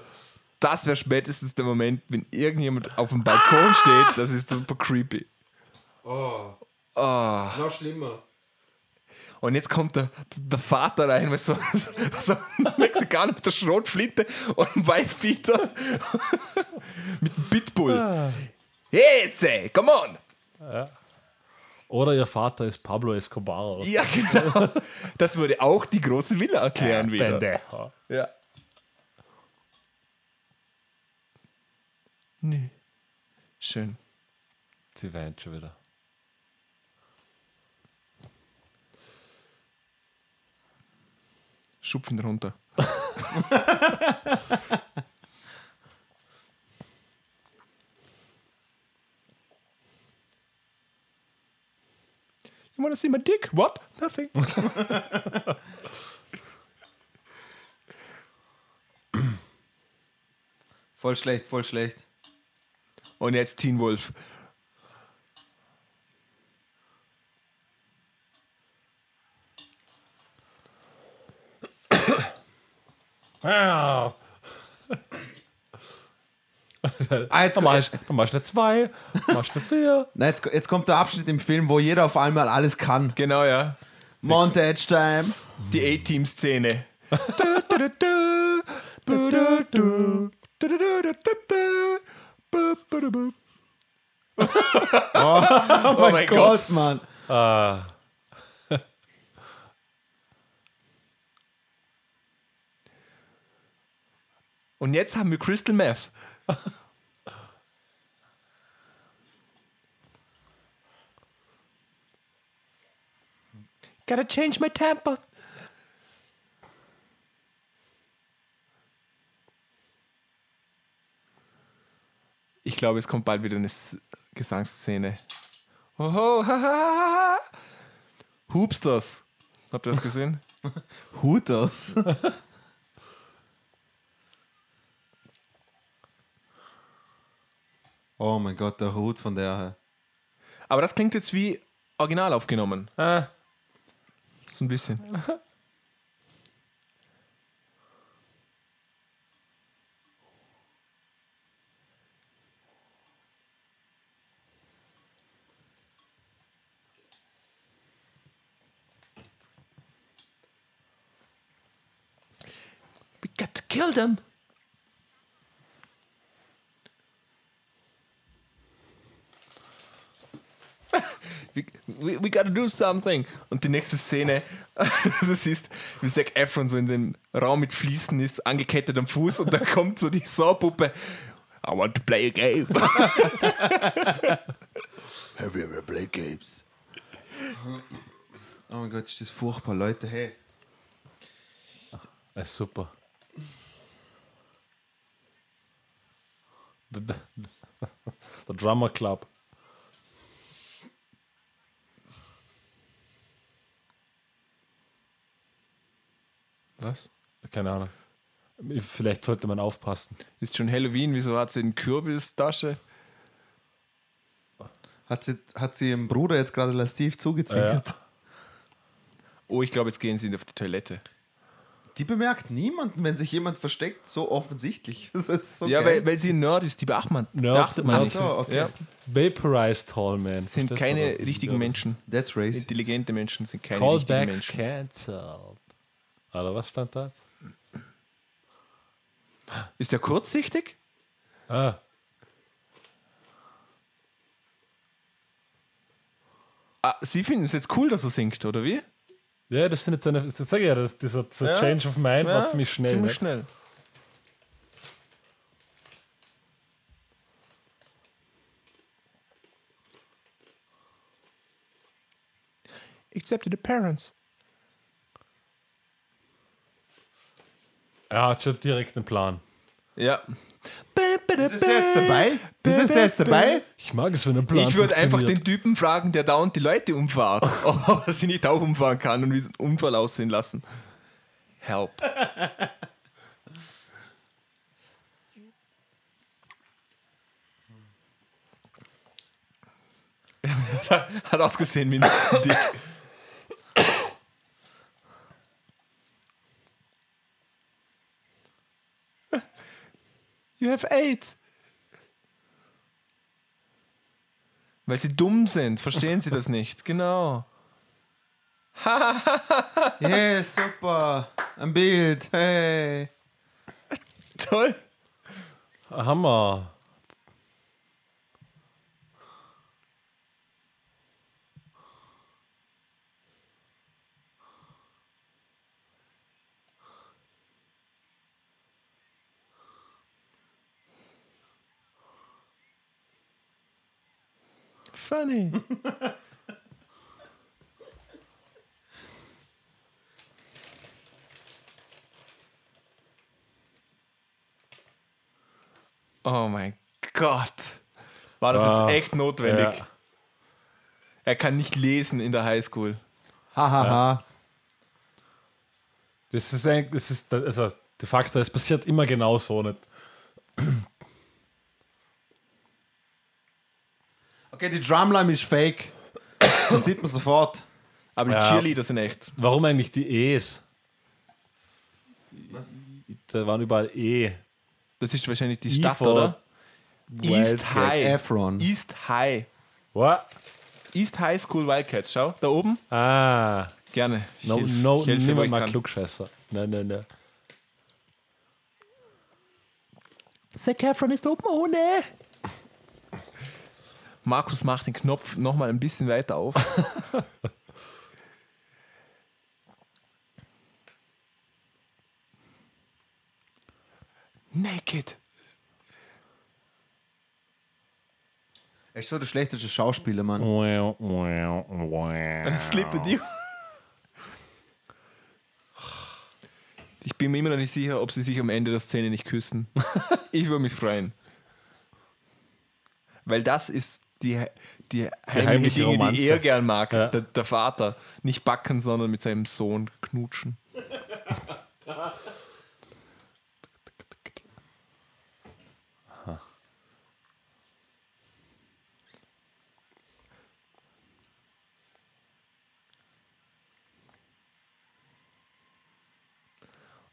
das wäre spätestens der Moment, wenn irgendjemand auf dem Balkon steht. Das ist super creepy. Noch schlimmer. Und jetzt kommt der, der Vater rein mit so, so einem Mexikaner mit der Schrotflinte und einem Wife-Beater (laughs) mit einem Pitbull. Hey, say, come on! Oder ihr Vater ist Pablo Escobar. Ja, genau. (laughs) Das würde auch die große Villa erklären wieder. Pendejo. Ja. Nee. Schön. Sie weint schon wieder. Schupf ihn runter. (laughs) You wanna see my dick? What? Nothing. (laughs) Voll schlecht, voll schlecht. Und jetzt Teen Wolf. Ja. (laughs) Ah, jetzt, Dann machst du eine 2, machst du eine 4. (laughs) Nein, jetzt, jetzt kommt der Abschnitt im Film, wo jeder auf einmal alles kann. Genau, ja. Montage Time. Die A-Team-Szene. (laughs) oh mein Gott. Gott, Mann. Ah, Und jetzt haben wir Crystal Meth. Gotta change my temper. Ich Ich glaube, es kommt bald wieder eine S Gesangsszene. Oho, (laughs) hahaha. Hupsters. Habt ihr das gesehen? (laughs) Hooters. (laughs) oh mein Gott, der Hut von der. Aber das klingt jetzt wie original aufgenommen. Ah, So ein bisschen. We got to kill them. We, we, gotta do something. Und die nächste Szene, (laughs) du siehst, wie Zac Efron so in dem Raum mit Fliesen ist, angekettet am Fuß und da (laughs) kommt so die Saw-Puppe. I want to play a game. (laughs) Have you ever played games? Oh mein Gott, ist das furchtbar, Leute. Hey. das ist super. Der, der, der Drummer Club. Was? Keine Ahnung. Vielleicht sollte man aufpassen. Ist schon Halloween, wieso hat sie eine Kürbistasche? Hat sie, hat sie ihrem Bruder jetzt gerade lastiv zugezwinkert? Oh, ich glaube, jetzt gehen sie auf die Toilette. Die bemerkt niemanden, wenn sich jemand versteckt, so offensichtlich. (laughs) Das ist so ja, weil, weil sie ein Nerd ist, die beachtet man, Nerds- beachtet man nicht. so, okay. Ja, Vaporized Tall Man. das sind keine richtigen Ja, Menschen. That's racist. Intelligente Menschen sind keine richtigen Callbacks Menschen. cancelled. Oder was stand da? Ist der kurzsichtig? Ah, Ah, Sie finden es jetzt cool, dass er singt, oder wie? ja, das sind jetzt eine, das sage ich ja, das, dieser, Ja. Change of Mind war Ja, ziemlich schnell. Ziemlich ne? schnell. Except the parents. Er hat schon direkt einen Plan. Ja. Ist er jetzt dabei? Ist er jetzt dabei? Ich mag es, wenn ein Plan Ich würde einfach den Typen fragen, der dauernd die Leute umfahrt, (laughs) ob er sie nicht auch umfahren kann und wie sie einen Unfall aussehen lassen. Help. (laughs) Hat ausgesehen wie ein Dick. You have AIDS. Weil sie dumm sind, verstehen sie das nicht. Genau. (laughs) Yeah, super. Ein Bild. Hey. Toll. Hammer. Funny. (laughs) oh mein Gott. War das Ah, jetzt echt notwendig? Ja. Er kann nicht lesen in der Highschool. Hahaha. Das ist eigentlich, das ist, also de facto, es passiert immer genau so nicht. Okay, die Drumline ist fake. Das sieht man sofort. Aber die Ja. Cheerleader sind echt. Warum eigentlich die E's? Da waren überall E. Das ist wahrscheinlich die Stadt, for oder? East Wildcats. High. Efron. East High. What? East High School Wildcats. Schau, da oben. Ah, Gerne. Ich no, hilf- no, ich helfe, wo niemand ich mag kann. Klugscheißer. Nein, nein, nein. Zac Efron ist oben ohne. Markus macht den Knopf nochmal ein bisschen weiter auf. (laughs) Naked. Ist so der schlechteste Schauspieler, Mann. Sleep with you. Ich bin mir immer noch nicht sicher, ob sie sich am Ende der Szene nicht küssen. (laughs) Ich würde mich freuen. Weil das ist die, die heimliche Dinge, Romanze. die er gern mag. Ja. Der, der Vater. Nicht backen, sondern mit seinem Sohn knutschen.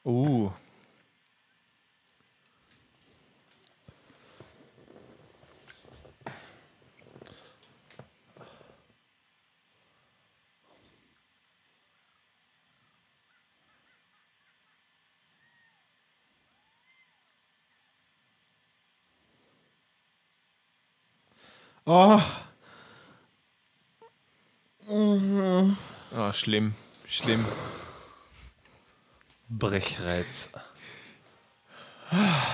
Uh. Oh, Ah, schlimm. Schlimm. Brechreiz.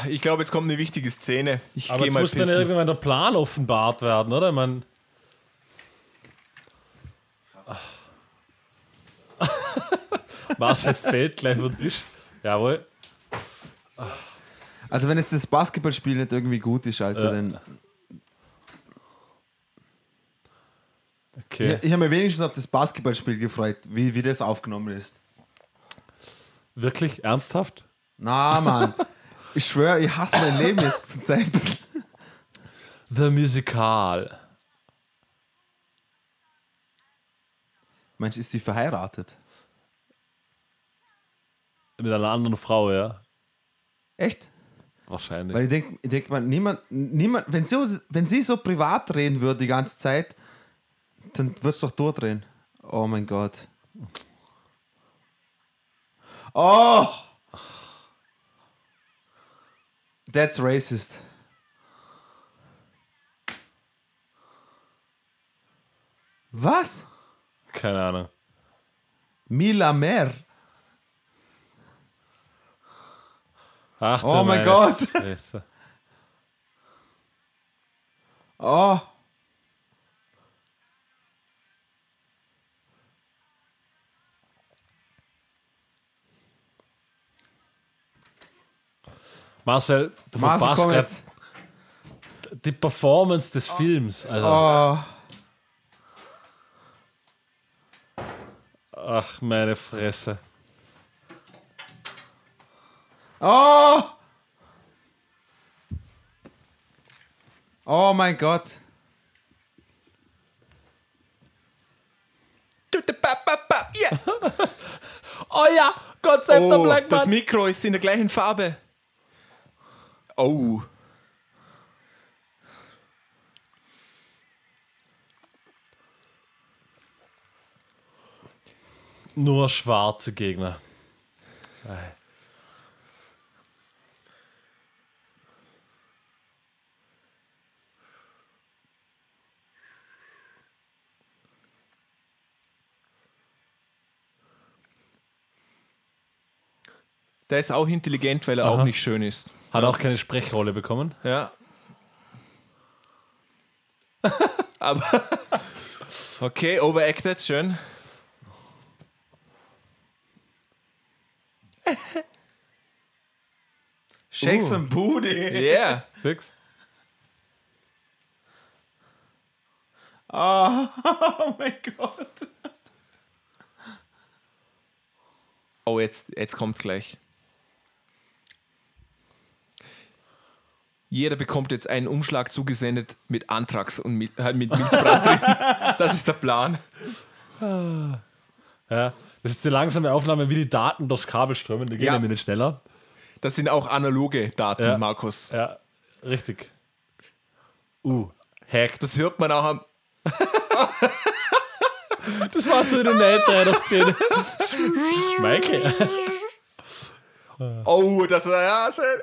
Ich glaube, jetzt kommt eine wichtige Szene. Ich Aber jetzt mal muss dann pissen. irgendwann der Plan offenbart werden, oder? Man. Marcel fällt gleich über den Tisch. Jawohl. also wenn jetzt das Basketballspiel nicht irgendwie gut ist, Alter, Ja. dann. Okay. Ich, ich habe mich wenigstens auf das Basketballspiel gefreut, wie, wie das aufgenommen ist. Wirklich? Ernsthaft? Na, Mann. (laughs) ich schwöre, ich hasse mein Leben jetzt zur Zeit. The Musical. Mensch, ist die verheiratet? Mit einer anderen Frau, ja. Echt? Wahrscheinlich. Weil ich denke, ich denk mal, niemand, niemand wenn, sie, wenn sie so privat reden würde die ganze Zeit, dann wird es doch durchdrehen. Oh mein Gott. Oh! That's racist. Was? Keine Ahnung. Mila Mer. Ach, Oh du mein Gott. Fresse. Oh. Marcel, du Marcel, verpasst jetzt. die Performance des Films. Also, Oh. Ach, meine Fresse. Oh! Oh mein Gott. Yeah. (laughs) Oh ja, Gott sei Dank, der Oh, Black das. Mikro ist in der gleichen Farbe. Oh. Nur schwarze Gegner. Der ist auch intelligent, weil er Aha. auch nicht schön ist. Hat auch keine Sprechrolle bekommen. Ja. (laughs) Aber. Okay, overacted, schön. Shakes and Booty. Yeah. Fix. Oh, (laughs) oh mein Gott. Oh, jetzt, jetzt kommt's gleich. Jeder bekommt jetzt einen Umschlag zugesendet mit Antrax und mit, halt mit Milzbrand drin. (laughs) Das ist der Plan. Ja. Das ist die langsame Aufnahme, wie die Daten durchs Kabel strömen. Die gehen Ja. nämlich nicht schneller. Das sind auch analoge Daten, Ja. Markus. Ja, richtig. Uh, hacked. Das hört man auch am. (laughs) Das war so eine Night-Rider-Szene. (laughs) Michael. Oh, das war ja schön.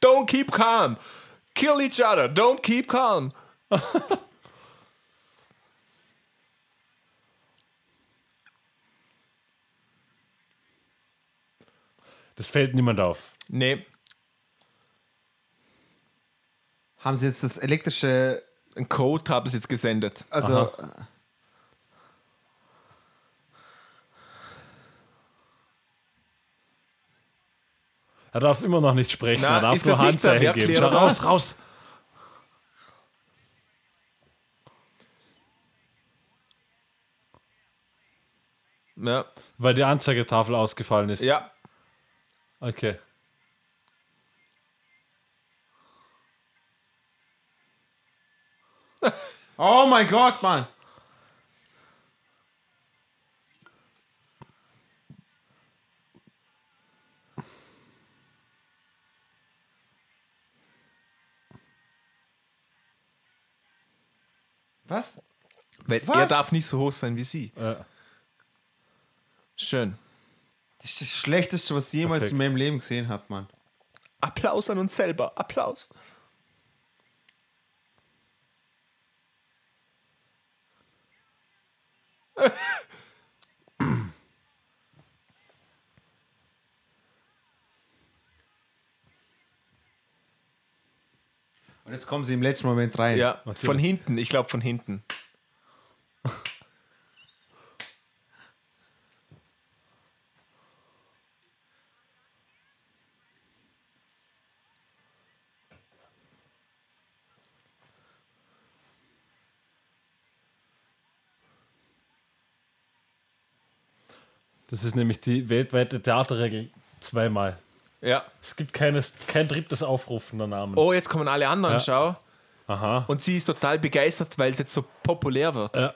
Don't keep calm. Kill each other. Don't keep calm. (laughs) Das fällt niemand auf. Nee, Haben sie jetzt das elektrische, ein Code haben sie jetzt gesendet. also, Aha. Er darf immer noch nicht sprechen, Na, er darf ist nur das nicht der Handzeichen geben. Schau raus, raus. Ja. Weil die Anzeigetafel ausgefallen ist. ja. Okay. Oh mein Gott, Mann. Was? Weil Was? er darf nicht so hoch sein wie sie. Ja. Schön. Das ist das Schlechteste, was ich jemals Perfekt. in meinem Leben gesehen habe, Mann. Applaus an uns selber. Applaus. (laughs) Und jetzt kommen sie im letzten Moment rein. Ja, Natürlich. von hinten. Ich glaube von hinten. Das ist nämlich die weltweite Theaterregel zweimal. Ja. Es gibt keines, kein drittes Aufrufen der Namen. Oh, jetzt kommen alle anderen, Ja. schau. Aha. Und sie ist total begeistert, weil es jetzt so populär wird. Ja.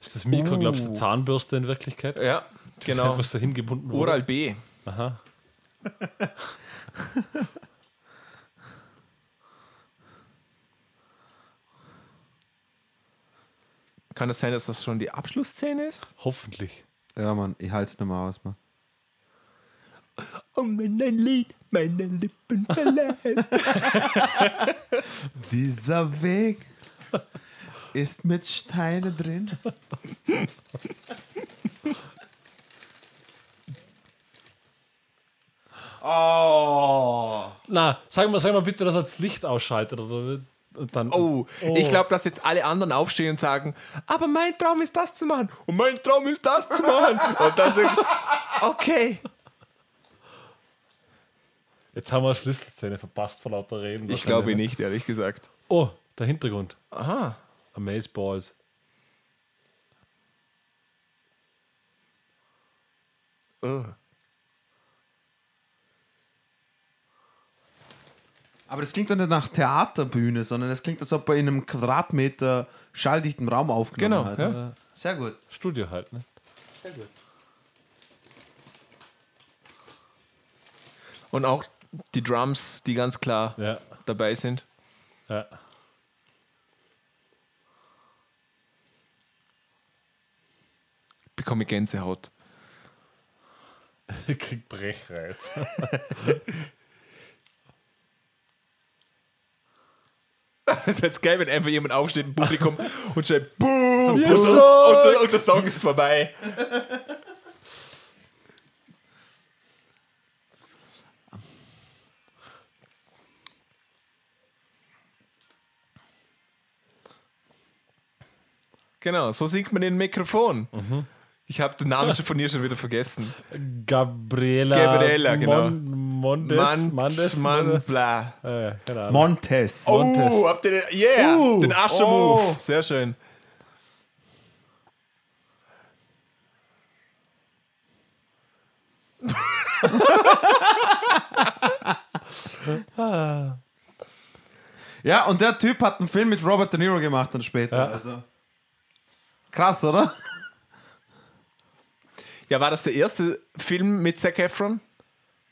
Ist das Mikro, glaubst du, Zahnbürste in Wirklichkeit? Ja, Das genau. Ist einfach so hingebunden wurde? Oral B. Aha. (laughs) Kann es sein, dass das schon die Abschlussszene ist? Hoffentlich. Ja, Mann, ich halte es nicht mehr aus, Mann. Und wenn ein Lied meine Lippen verlässt. (laughs) Dieser Weg ist mit Steine drin. (laughs) oh. Na, sag mal, sag mal bitte, dass er das Licht ausschaltet. Oder dann, Oh, ich glaube, dass jetzt alle anderen aufstehen und sagen, aber mein Traum ist das zu machen und mein Traum ist das zu machen. Und dann sagen, okay. Jetzt haben wir eine Schlüsselszene verpasst vor lauter Reden. Ich glaube nicht, ehrlich gesagt. Oh, der Hintergrund. Aha. Amazeballs. Oh. Aber das klingt doch nicht nach Theaterbühne, sondern das klingt, als ob er in einem Quadratmeter schalldichten Raum aufgenommen Genau, hat. ja. Sehr gut. Studio halt, ne? Und auch die Drums, die ganz klar Ja. dabei sind. ja. Bekomme Gänsehaut. (laughs) Ich krieg Brechreiz. (laughs) Das wäre jetzt geil, wenn einfach jemand aufsteht im Publikum (laughs) und schreit Boom! und, Yes, und, der, und der Song ist vorbei. Genau, so singt man in Mikrofon. Ich habe den Namen schon von ihr schon wieder vergessen. Gabriela. Gabriela, genau. Mon Mondes. Mann, Mandes. Mann, bla. Äh. Montes. Oh, habt ihr den, yeah, Uh, den Ascher-Move. oh. Sehr schön. (laughs) Ja, und der Typ hat einen Film mit Robert De Niro gemacht dann später. Ja. Also. Krass, oder? Ja, war das der erste Film mit Zac Efron?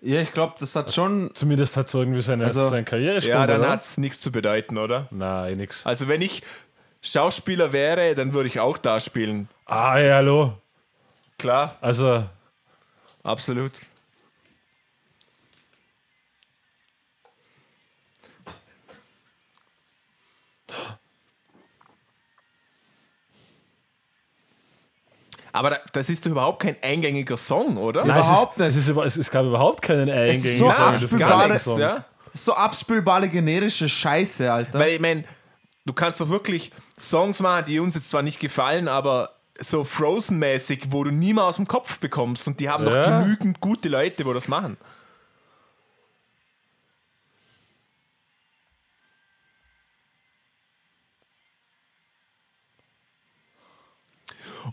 Ja, ich glaube, das hat schon. Zumindest hat so irgendwie seine, Also- seine Karriere Ja, dann hat es nichts zu bedeuten, oder? Nein, nix. Also wenn ich Schauspieler wäre, dann würde ich auch da spielen. Ah, ja, hallo. Klar, Also, absolut. Aber da- das ist doch überhaupt kein eingängiger Song, oder? nein, Überhaupt es ist, nicht. Es, ist, es, gab überhaupt keinen ist eingängigen so Song abspielbar, Gar nichts, ja? so abspülbare generische Scheiße, Alter. Weil ich meine, du kannst doch wirklich Songs machen, die uns jetzt zwar nicht gefallen, aber so Frozen-mäßig, wo du nie mehr aus dem Kopf bekommst und die haben doch Ja. genügend gute Leute, wo das machen.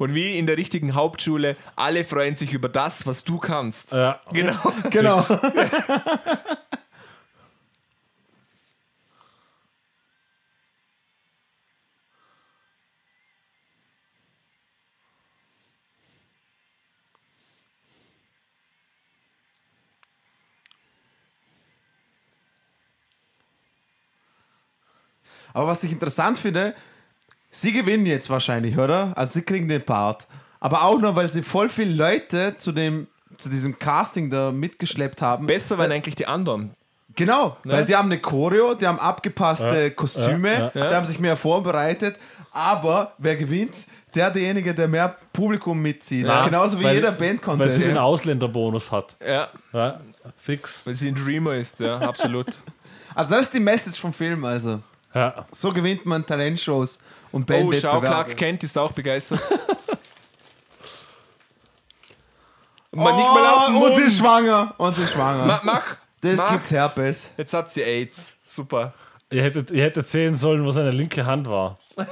Und wie in der richtigen Hauptschule, alle freuen sich über das, was du kannst. Ja. Genau. genau. (laughs) Aber was ich interessant finde, sie gewinnen jetzt wahrscheinlich, oder? Also sie kriegen den Part. Aber auch nur, weil sie voll viele Leute zu dem zu diesem Casting da mitgeschleppt haben. Besser waren eigentlich die anderen. Genau, weil die haben eine Choreo, die haben abgepasste Ja, Kostüme, ja, die haben sich mehr vorbereitet. Aber wer gewinnt? Der derjenige, der mehr Publikum mitzieht. Ja, Genauso wie weil- jeder Weil sie einen Ausländerbonus hat. Ja, Ja, fix. weil sie ein Dreamer ist, ja, absolut. (laughs) Also das ist die Message vom Film. Also Ja. so gewinnt man Talentshows und Oh, schau, Bandwettbewerbe. Clark Kent ist auch begeistert. (laughs) Man nicht mal auf den oh, und sie Mund. ist schwanger. Und sie ist schwanger. Ma mach, das mach. gibt Herpes. Jetzt hat sie AIDS. Super. Ihr hättet, ihr hättet sehen sollen, wo seine linke Hand war. (laughs)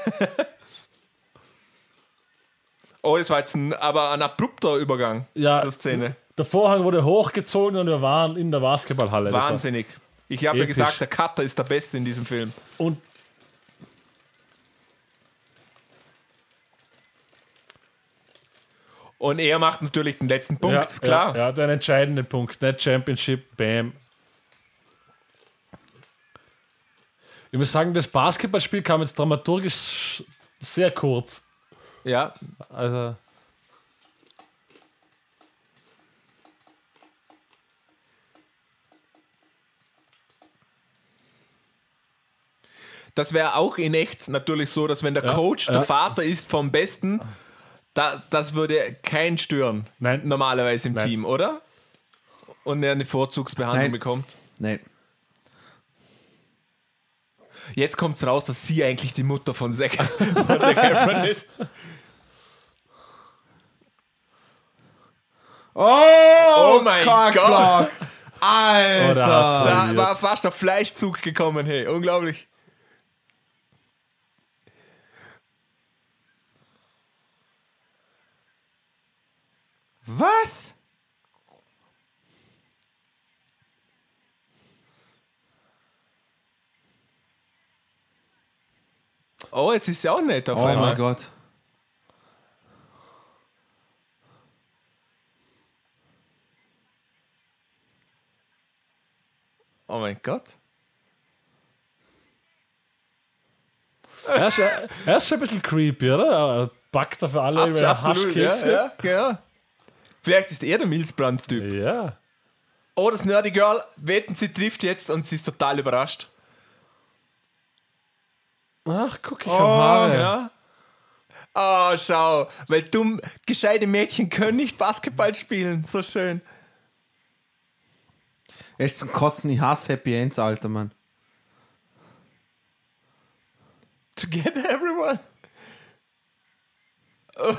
Oh, das war jetzt ein, aber ein abrupter Übergang Ja. der Szene. Der Vorhang wurde hochgezogen und wir waren in der Basketballhalle. Das war- Wahnsinnig. Ich habe ja gesagt, der Cutter ist der Beste in diesem Film. Und Und er macht natürlich den letzten Punkt, ja, klar. Ja, ja, der entscheidende Punkt. Net Championship, bam. Ich muss sagen, das Basketballspiel kam jetzt dramaturgisch sehr kurz. Ja. Also, Das wäre auch in echt natürlich so, dass wenn der Ja, Coach der ja. Vater ist vom Besten, da, das würde keinen stören. Nein. Normalerweise im Nein. Team, oder? Und er eine Vorzugsbehandlung Nein. bekommt. Nein. Jetzt kommt es raus, dass sie eigentlich die Mutter von Zac, (laughs) von Zac Efron ist. Oh, mein Cockblock. Gott. Alter. Oh, Da war fast der Fleischzug gekommen, hey. Unglaublich. Was? Oh, jetzt ist sie auch nett auf Oh einmal. mein Gott. Oh mein Gott. er, ist, er ist schon ein bisschen creepy, oder? Er packt da für alle Abs über absolut, ja, Haschkekse. ja, ja. Vielleicht ist er der Milzbrand-Typ. ja. Oh, das Nerdy Girl, wetten, sie trifft jetzt und sie ist total überrascht. Ach, guck, ich Oh, habe Haare. ja. Oh, schau, weil dumm, gescheite Mädchen können nicht Basketball spielen. So schön. Ist zum Kotzen, ich hasse Happy Ends, Alter, Mann. Together, everyone. Oh.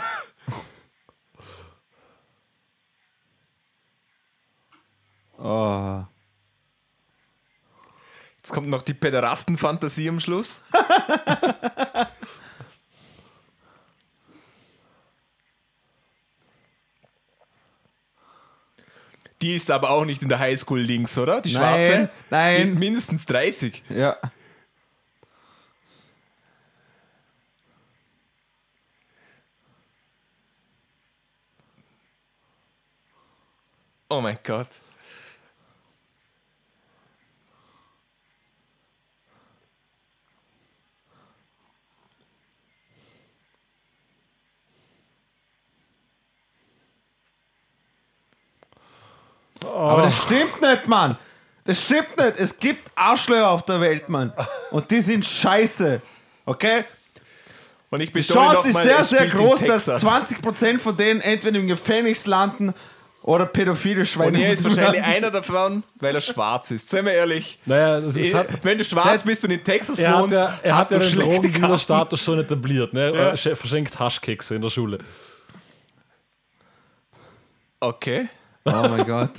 Jetzt kommt noch die Pederasten-Fantasie am Schluss. (laughs) Die ist aber auch nicht in der Highschool links, oder? Die Nein, schwarze? nein. Die ist mindestens 30. Ja. Oh mein Gott. Aber das stimmt nicht, Mann. Das stimmt nicht. Es gibt Arschlöcher auf der Welt, Mann. Und die sind scheiße. Okay? Und ich Die Chance ist sehr, sehr groß, dass Texas. 20% von denen entweder im Gefängnis landen Oder pädophile Schweine. Und er ist wahrscheinlich einer davon, weil er schwarz ist. Seien wir ehrlich. Naja, das ist, Eh, hat, Wenn du schwarz bist und in Texas er wohnst, ja, er hast hat ja du den schlechte Karten. Drogendealer-Status schon etabliert. Ne? Er sch- verschenkt Haschkekse in der Schule. Okay. Oh mein Gott.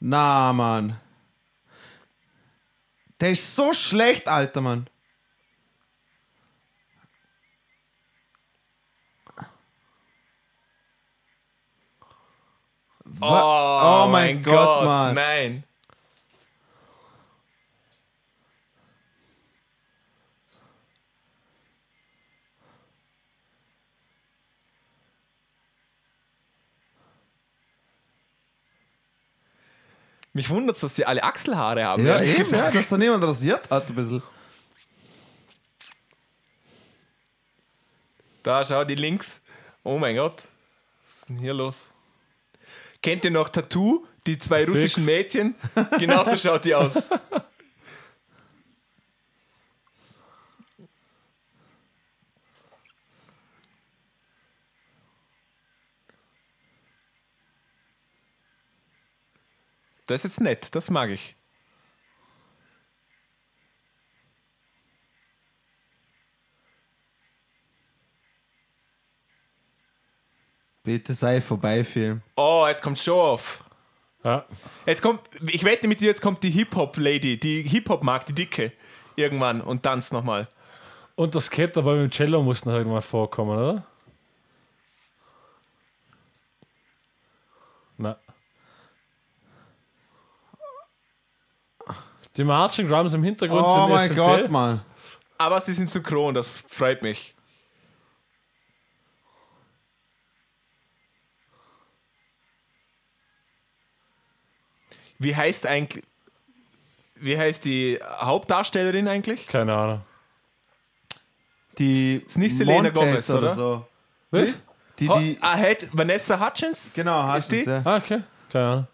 Na, Mann. Der ist so schlecht, Alter, Mann. Oh, Oh mein Gott, Mann. Nein. Mich wundert es, dass die alle Achselhaare haben. Ja, eben, gesagt. ja, dass da niemand rasiert hat, ein bisschen. Da, schau, die Links. Oh mein Gott. Was ist denn hier los? Kennt ihr noch Tattoo? Die zwei russischen Mädchen? Genauso schaut die aus. (laughs) Das ist jetzt nett, das mag ich. Bitte sei vorbei, Film. Oh, jetzt kommt Show-Off. Ja. Jetzt kommt, ich wette mit dir, jetzt kommt die Hip-Hop-Lady, die Hip-Hop mag, die Dicke, irgendwann und tanzt nochmal. Und das Skater mit dem Cello muss noch irgendwann vorkommen, oder? Die Marching Drums im Hintergrund Oh sind mein essentiell. Gott, Mann. Aber sie sind synchron, das freut mich. Wie heißt eigentlich, wie heißt die Hauptdarstellerin eigentlich? Keine Ahnung. Die Ist nicht Selena Montez Gomez, oder? so. Was? Die, die, ah, Vanessa Hutchins? genau, Ist die? Hutchins, ja. Ah, okay. Keine Ahnung.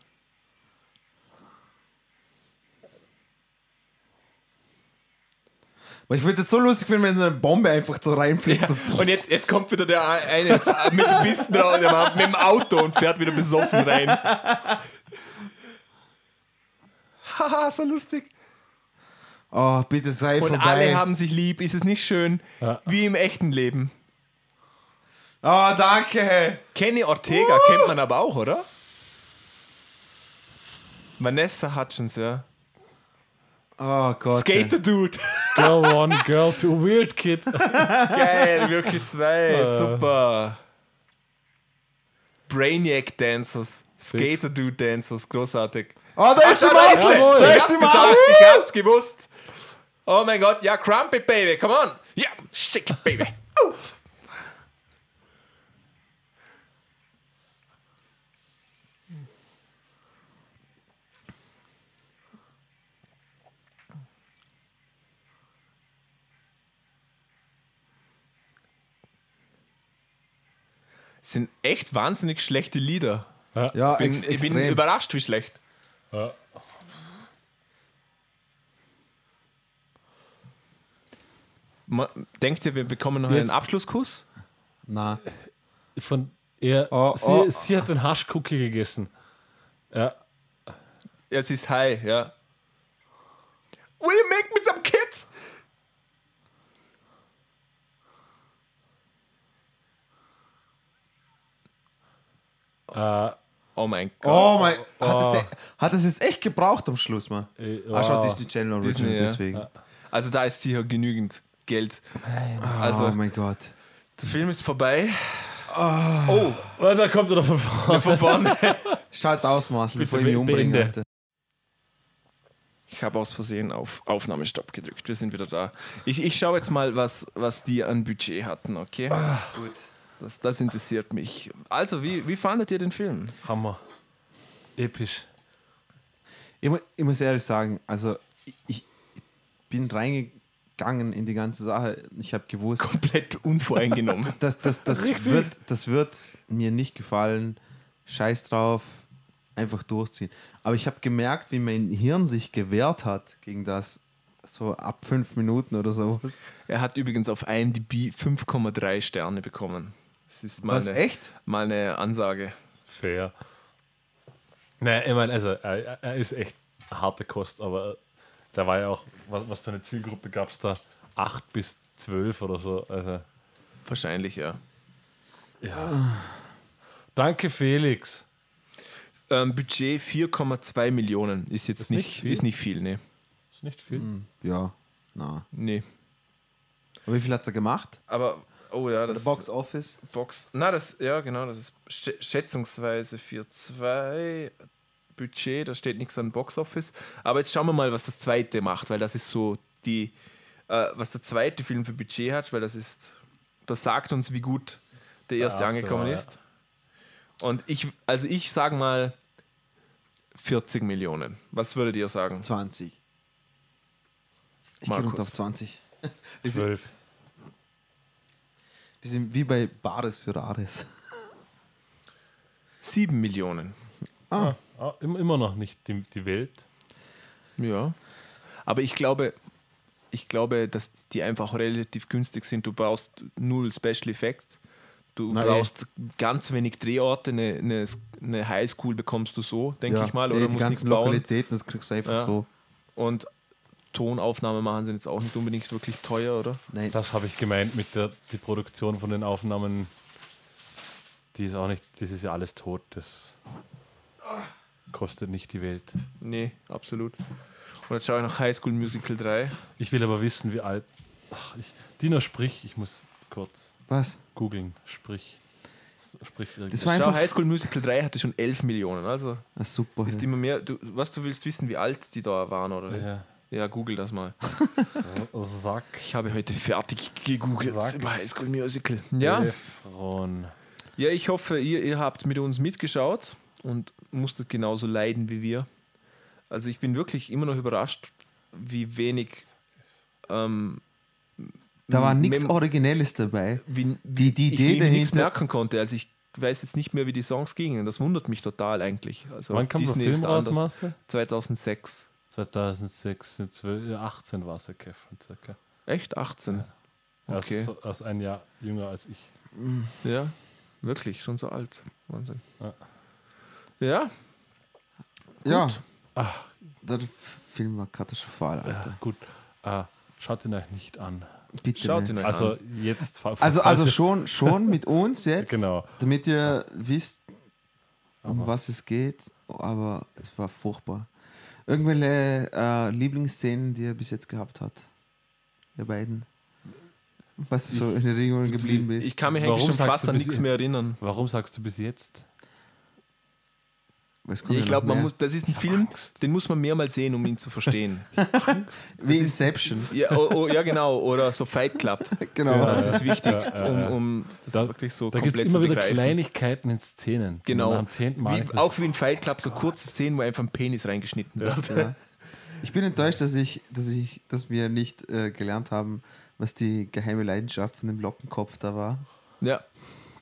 Aber ich würde es so lustig finden, wenn so eine Bombe einfach so reinfliegt. Ja. So. Und jetzt, jetzt kommt wieder der eine (laughs) mit dem Bissen drauf, der mit dem Auto und fährt wieder besoffen rein. (laughs) Haha, so lustig. Oh, bitte sei Und vorbei. alle haben sich lieb, ist es nicht schön? Ja. Wie im echten Leben. oh, danke. Kenny Ortega kennt man aber auch, oder? Vanessa Hutchins, ja. Oh Gott. Skater Dude. (laughs) Girl One, Girl Two, Weird Kid. (laughs) Geil, wirklich zwei. Super. Brainiac Dancers. Skater Dude Dancers, großartig. Oh, da ist die da Maus. ist sie. Jawohl. Da Ich ist hab's die gesagt, ich hab's gewusst. Oh mein Gott, ja, Crumpet Baby, come on. Ja, shake it, baby. (laughs) Uh. Sind echt wahnsinnig schlechte Lieder. Ja, Bin, ex ich bin überrascht, wie schlecht. Ja. Denkt ihr, wir bekommen noch Jetzt- einen Abschlusskuss? Na. Von er, Oh, sie, oh. sie hat den Haschcookie gegessen. Ja. Ja, sie ist high, ja. Will you make me some kids? Äh, Oh mein Gott. Oh mein Oh. Hat es hat es jetzt echt gebraucht am Schluss, man? Äh, Ah, schau, wow. Disney Channel Disney, Original, ja. deswegen. Also da ist sicher genügend Geld. Also oh mein Gott. der Film ist vorbei. Oh, oh, da kommt er von vorne. von vorne. (laughs) Schalt aus, Marcel, bevor ich mich umbringe. Ich habe aus Versehen auf Aufnahmestopp gedrückt. Wir sind wieder da. Ich, ich schaue jetzt mal, was, was die an Budget hatten, okay? Gut. Das, das interessiert mich. Also, wie, wie fandet ihr den Film? Hammer. Episch. Ich, ich muss ehrlich sagen, also ich, ich bin reingegangen in die ganze Sache. Ich habe gewusst, Komplett unvoreingenommen. (laughs) das, das, das, wird, das wird mir nicht gefallen. Scheiß drauf, einfach durchziehen. Aber ich habe gemerkt, wie mein Hirn sich gewehrt hat gegen das, so ab fünf Minuten oder sowas. er hat übrigens auf IMDb 5,3 Sterne bekommen. Das ist mal, Was, eine, echt? mal eine Ansage. Fair. Naja, ich meine, also er, er ist echt harte Kost, aber da war ja auch, was, was für eine Zielgruppe gab es da? 8 bis 12 oder so. Also, Wahrscheinlich, ja. ja. Danke, Felix. Ähm, Budget 4,2 Millionen. Ist jetzt Ist nicht, nicht viel? ist nicht viel, ne. Ist nicht viel. Ja, na. Nee. Aber wie viel hat er gemacht? Aber, oh ja, das Der Box Office? Box. Na, das, ja, genau, das ist schä- schätzungsweise 4,2 Budget, da steht nichts an Box Office. Aber jetzt schauen wir mal, was das zweite macht, weil das ist so die, äh, was der zweite Film für Budget hat, weil das ist, das sagt uns, wie gut der erste erste angekommen war, ja. ist. Und ich, also ich sage mal 40 Millionen. Was würdet ihr sagen? 20. Ich Markus. auf 20. 12. (laughs) Wir sind wie bei Bares für Rares. 7 Millionen. Ah, ah, im- immer noch nicht die, die Welt. Ja. Aber ich glaube, ich glaube, dass die einfach relativ günstig sind. Du brauchst null Special Effects. Du Na, brauchst ganz wenig Drehorte. Eine, eine, eine Highschool bekommst du so, denke ich mal. nee, Oder die musst nichts ganzen bauen. Lokalitäten, das kriegst du einfach Ja. so. Und Tonaufnahmen machen sind jetzt auch nicht unbedingt wirklich teuer, oder? Nein, Das habe ich gemeint mit der die Produktion von den Aufnahmen. Die ist auch nicht, das ist ja alles tot. Das kostet nicht die Welt. Nee, absolut. Und jetzt schaue ich noch High School Musical 3. Ich will aber wissen, wie alt. Ach, ich, Dino, sprich, ich muss kurz was? googeln. Sprich. Sprich. Das war Schau. High School Musical 3 hatte schon 11 Millionen. Also Ah, super. ist ja. immer mehr. Du, was du willst wissen, wie alt die da waren, oder? ja, Ja, google das mal. sag. Ich habe heute fertig gegoogelt Sag. über High School Musical. Ja, Efron. ja ich hoffe, ihr, ihr habt mit uns mitgeschaut und musstet genauso leiden wie wir. Also ich bin wirklich immer noch überrascht, wie wenig ähm, Da war nichts Originelles dabei. wie, Die, die ich Idee nichts dahinter. merken konnte. Also ich weiß jetzt nicht mehr, wie die Songs gingen. Das wundert mich total eigentlich. Also Wann kam der Disney Film ist raus, anders. Marcel? 2006. 2006, 12, ja, 18 war es ja, Kevin, circa. Echt? 18? Er ist Okay. so- er ist ein Jahr jünger als ich. Ja, wirklich, schon so alt. Wahnsinn. Ja. Ja, Ja. Gut. Der Film war katastrophal, Alter. Ja, gut. Äh, schaut ihn euch nicht an. Bitte Schaut nicht. ihn euch Also jetzt. fa- Also, also schon, schon mit uns (laughs) jetzt, Genau. damit ihr wisst, um Aber- was es geht, aber es war furchtbar. Irgendwelche äh, Lieblingsszenen, die er bis jetzt gehabt hat? Ihr beiden? Was so in Erinnerung geblieben ist? ich kann mich eigentlich schon fast an nichts mehr erinnern. Warum sagst du bis jetzt? Ich glaube, man muss, das ist ein Film, den muss man mehrmals sehen, um ihn zu verstehen. (laughs) Wie ist- Inception. ja, oh, oh, ja, genau. Oder so Fight Club. (laughs) Genau. Ja. Das ist wichtig, Ja, ja, um, um das Da- wirklich so Da gibt es komplett immer zu wieder begreifen. Kleinigkeiten in Szenen. Genau. Am zehnten Mal Wie, auch wie in Fight Club, so kurze Szenen, wo einfach ein Penis reingeschnitten wird. Ja. Ich bin enttäuscht, dass ich, dass ich, dass wir nicht äh, gelernt haben, was die geheime Leidenschaft von dem Lockenkopf da war. Ja.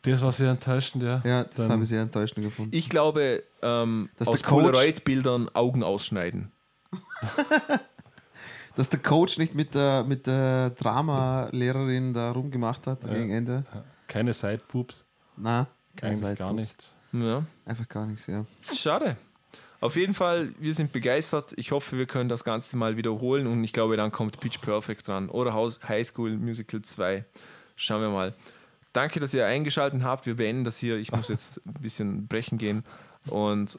Das war sehr enttäuschend, ja. Ja, das habe ich sehr enttäuschend gefunden. Ich glaube, ähm, Dass aus der Coach- Polaroid-Bildern Augen ausschneiden. (laughs) Dass der Coach nicht mit der, mit der Drama-Lehrerin da rumgemacht hat Ja. gegen Ende. Keine Sideboobs, Na, keine eigentlich gar nichts. Ja. Einfach gar nichts, ja. Schade. Auf jeden Fall, wir sind begeistert. Ich hoffe, wir können das Ganze mal wiederholen und ich glaube, dann kommt Pitch Perfect dran oder Haus- High School Musical 2. Schauen wir mal. Danke, dass ihr eingeschaltet habt. Wir beenden das hier. Ich muss jetzt ein bisschen brechen gehen. Und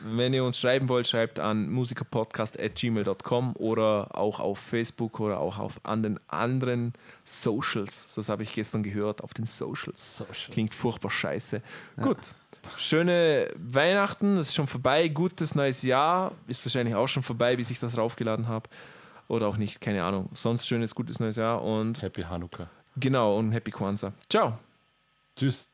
wenn ihr uns schreiben wollt, schreibt an musikerpodcast.gmail.com oder auch auf Facebook oder auch auf an den anderen Socials. Das habe ich gestern gehört, auf den Socials. Klingt furchtbar scheiße. Gut. Schöne Weihnachten, das ist schon vorbei. Gutes neues Jahr ist wahrscheinlich auch schon vorbei, bis ich das raufgeladen habe. Oder auch nicht, keine Ahnung. Sonst schönes, gutes neues Jahr und Happy Hanukkah. Genau und Happy Kwanzaa. Ciao. Tschüss.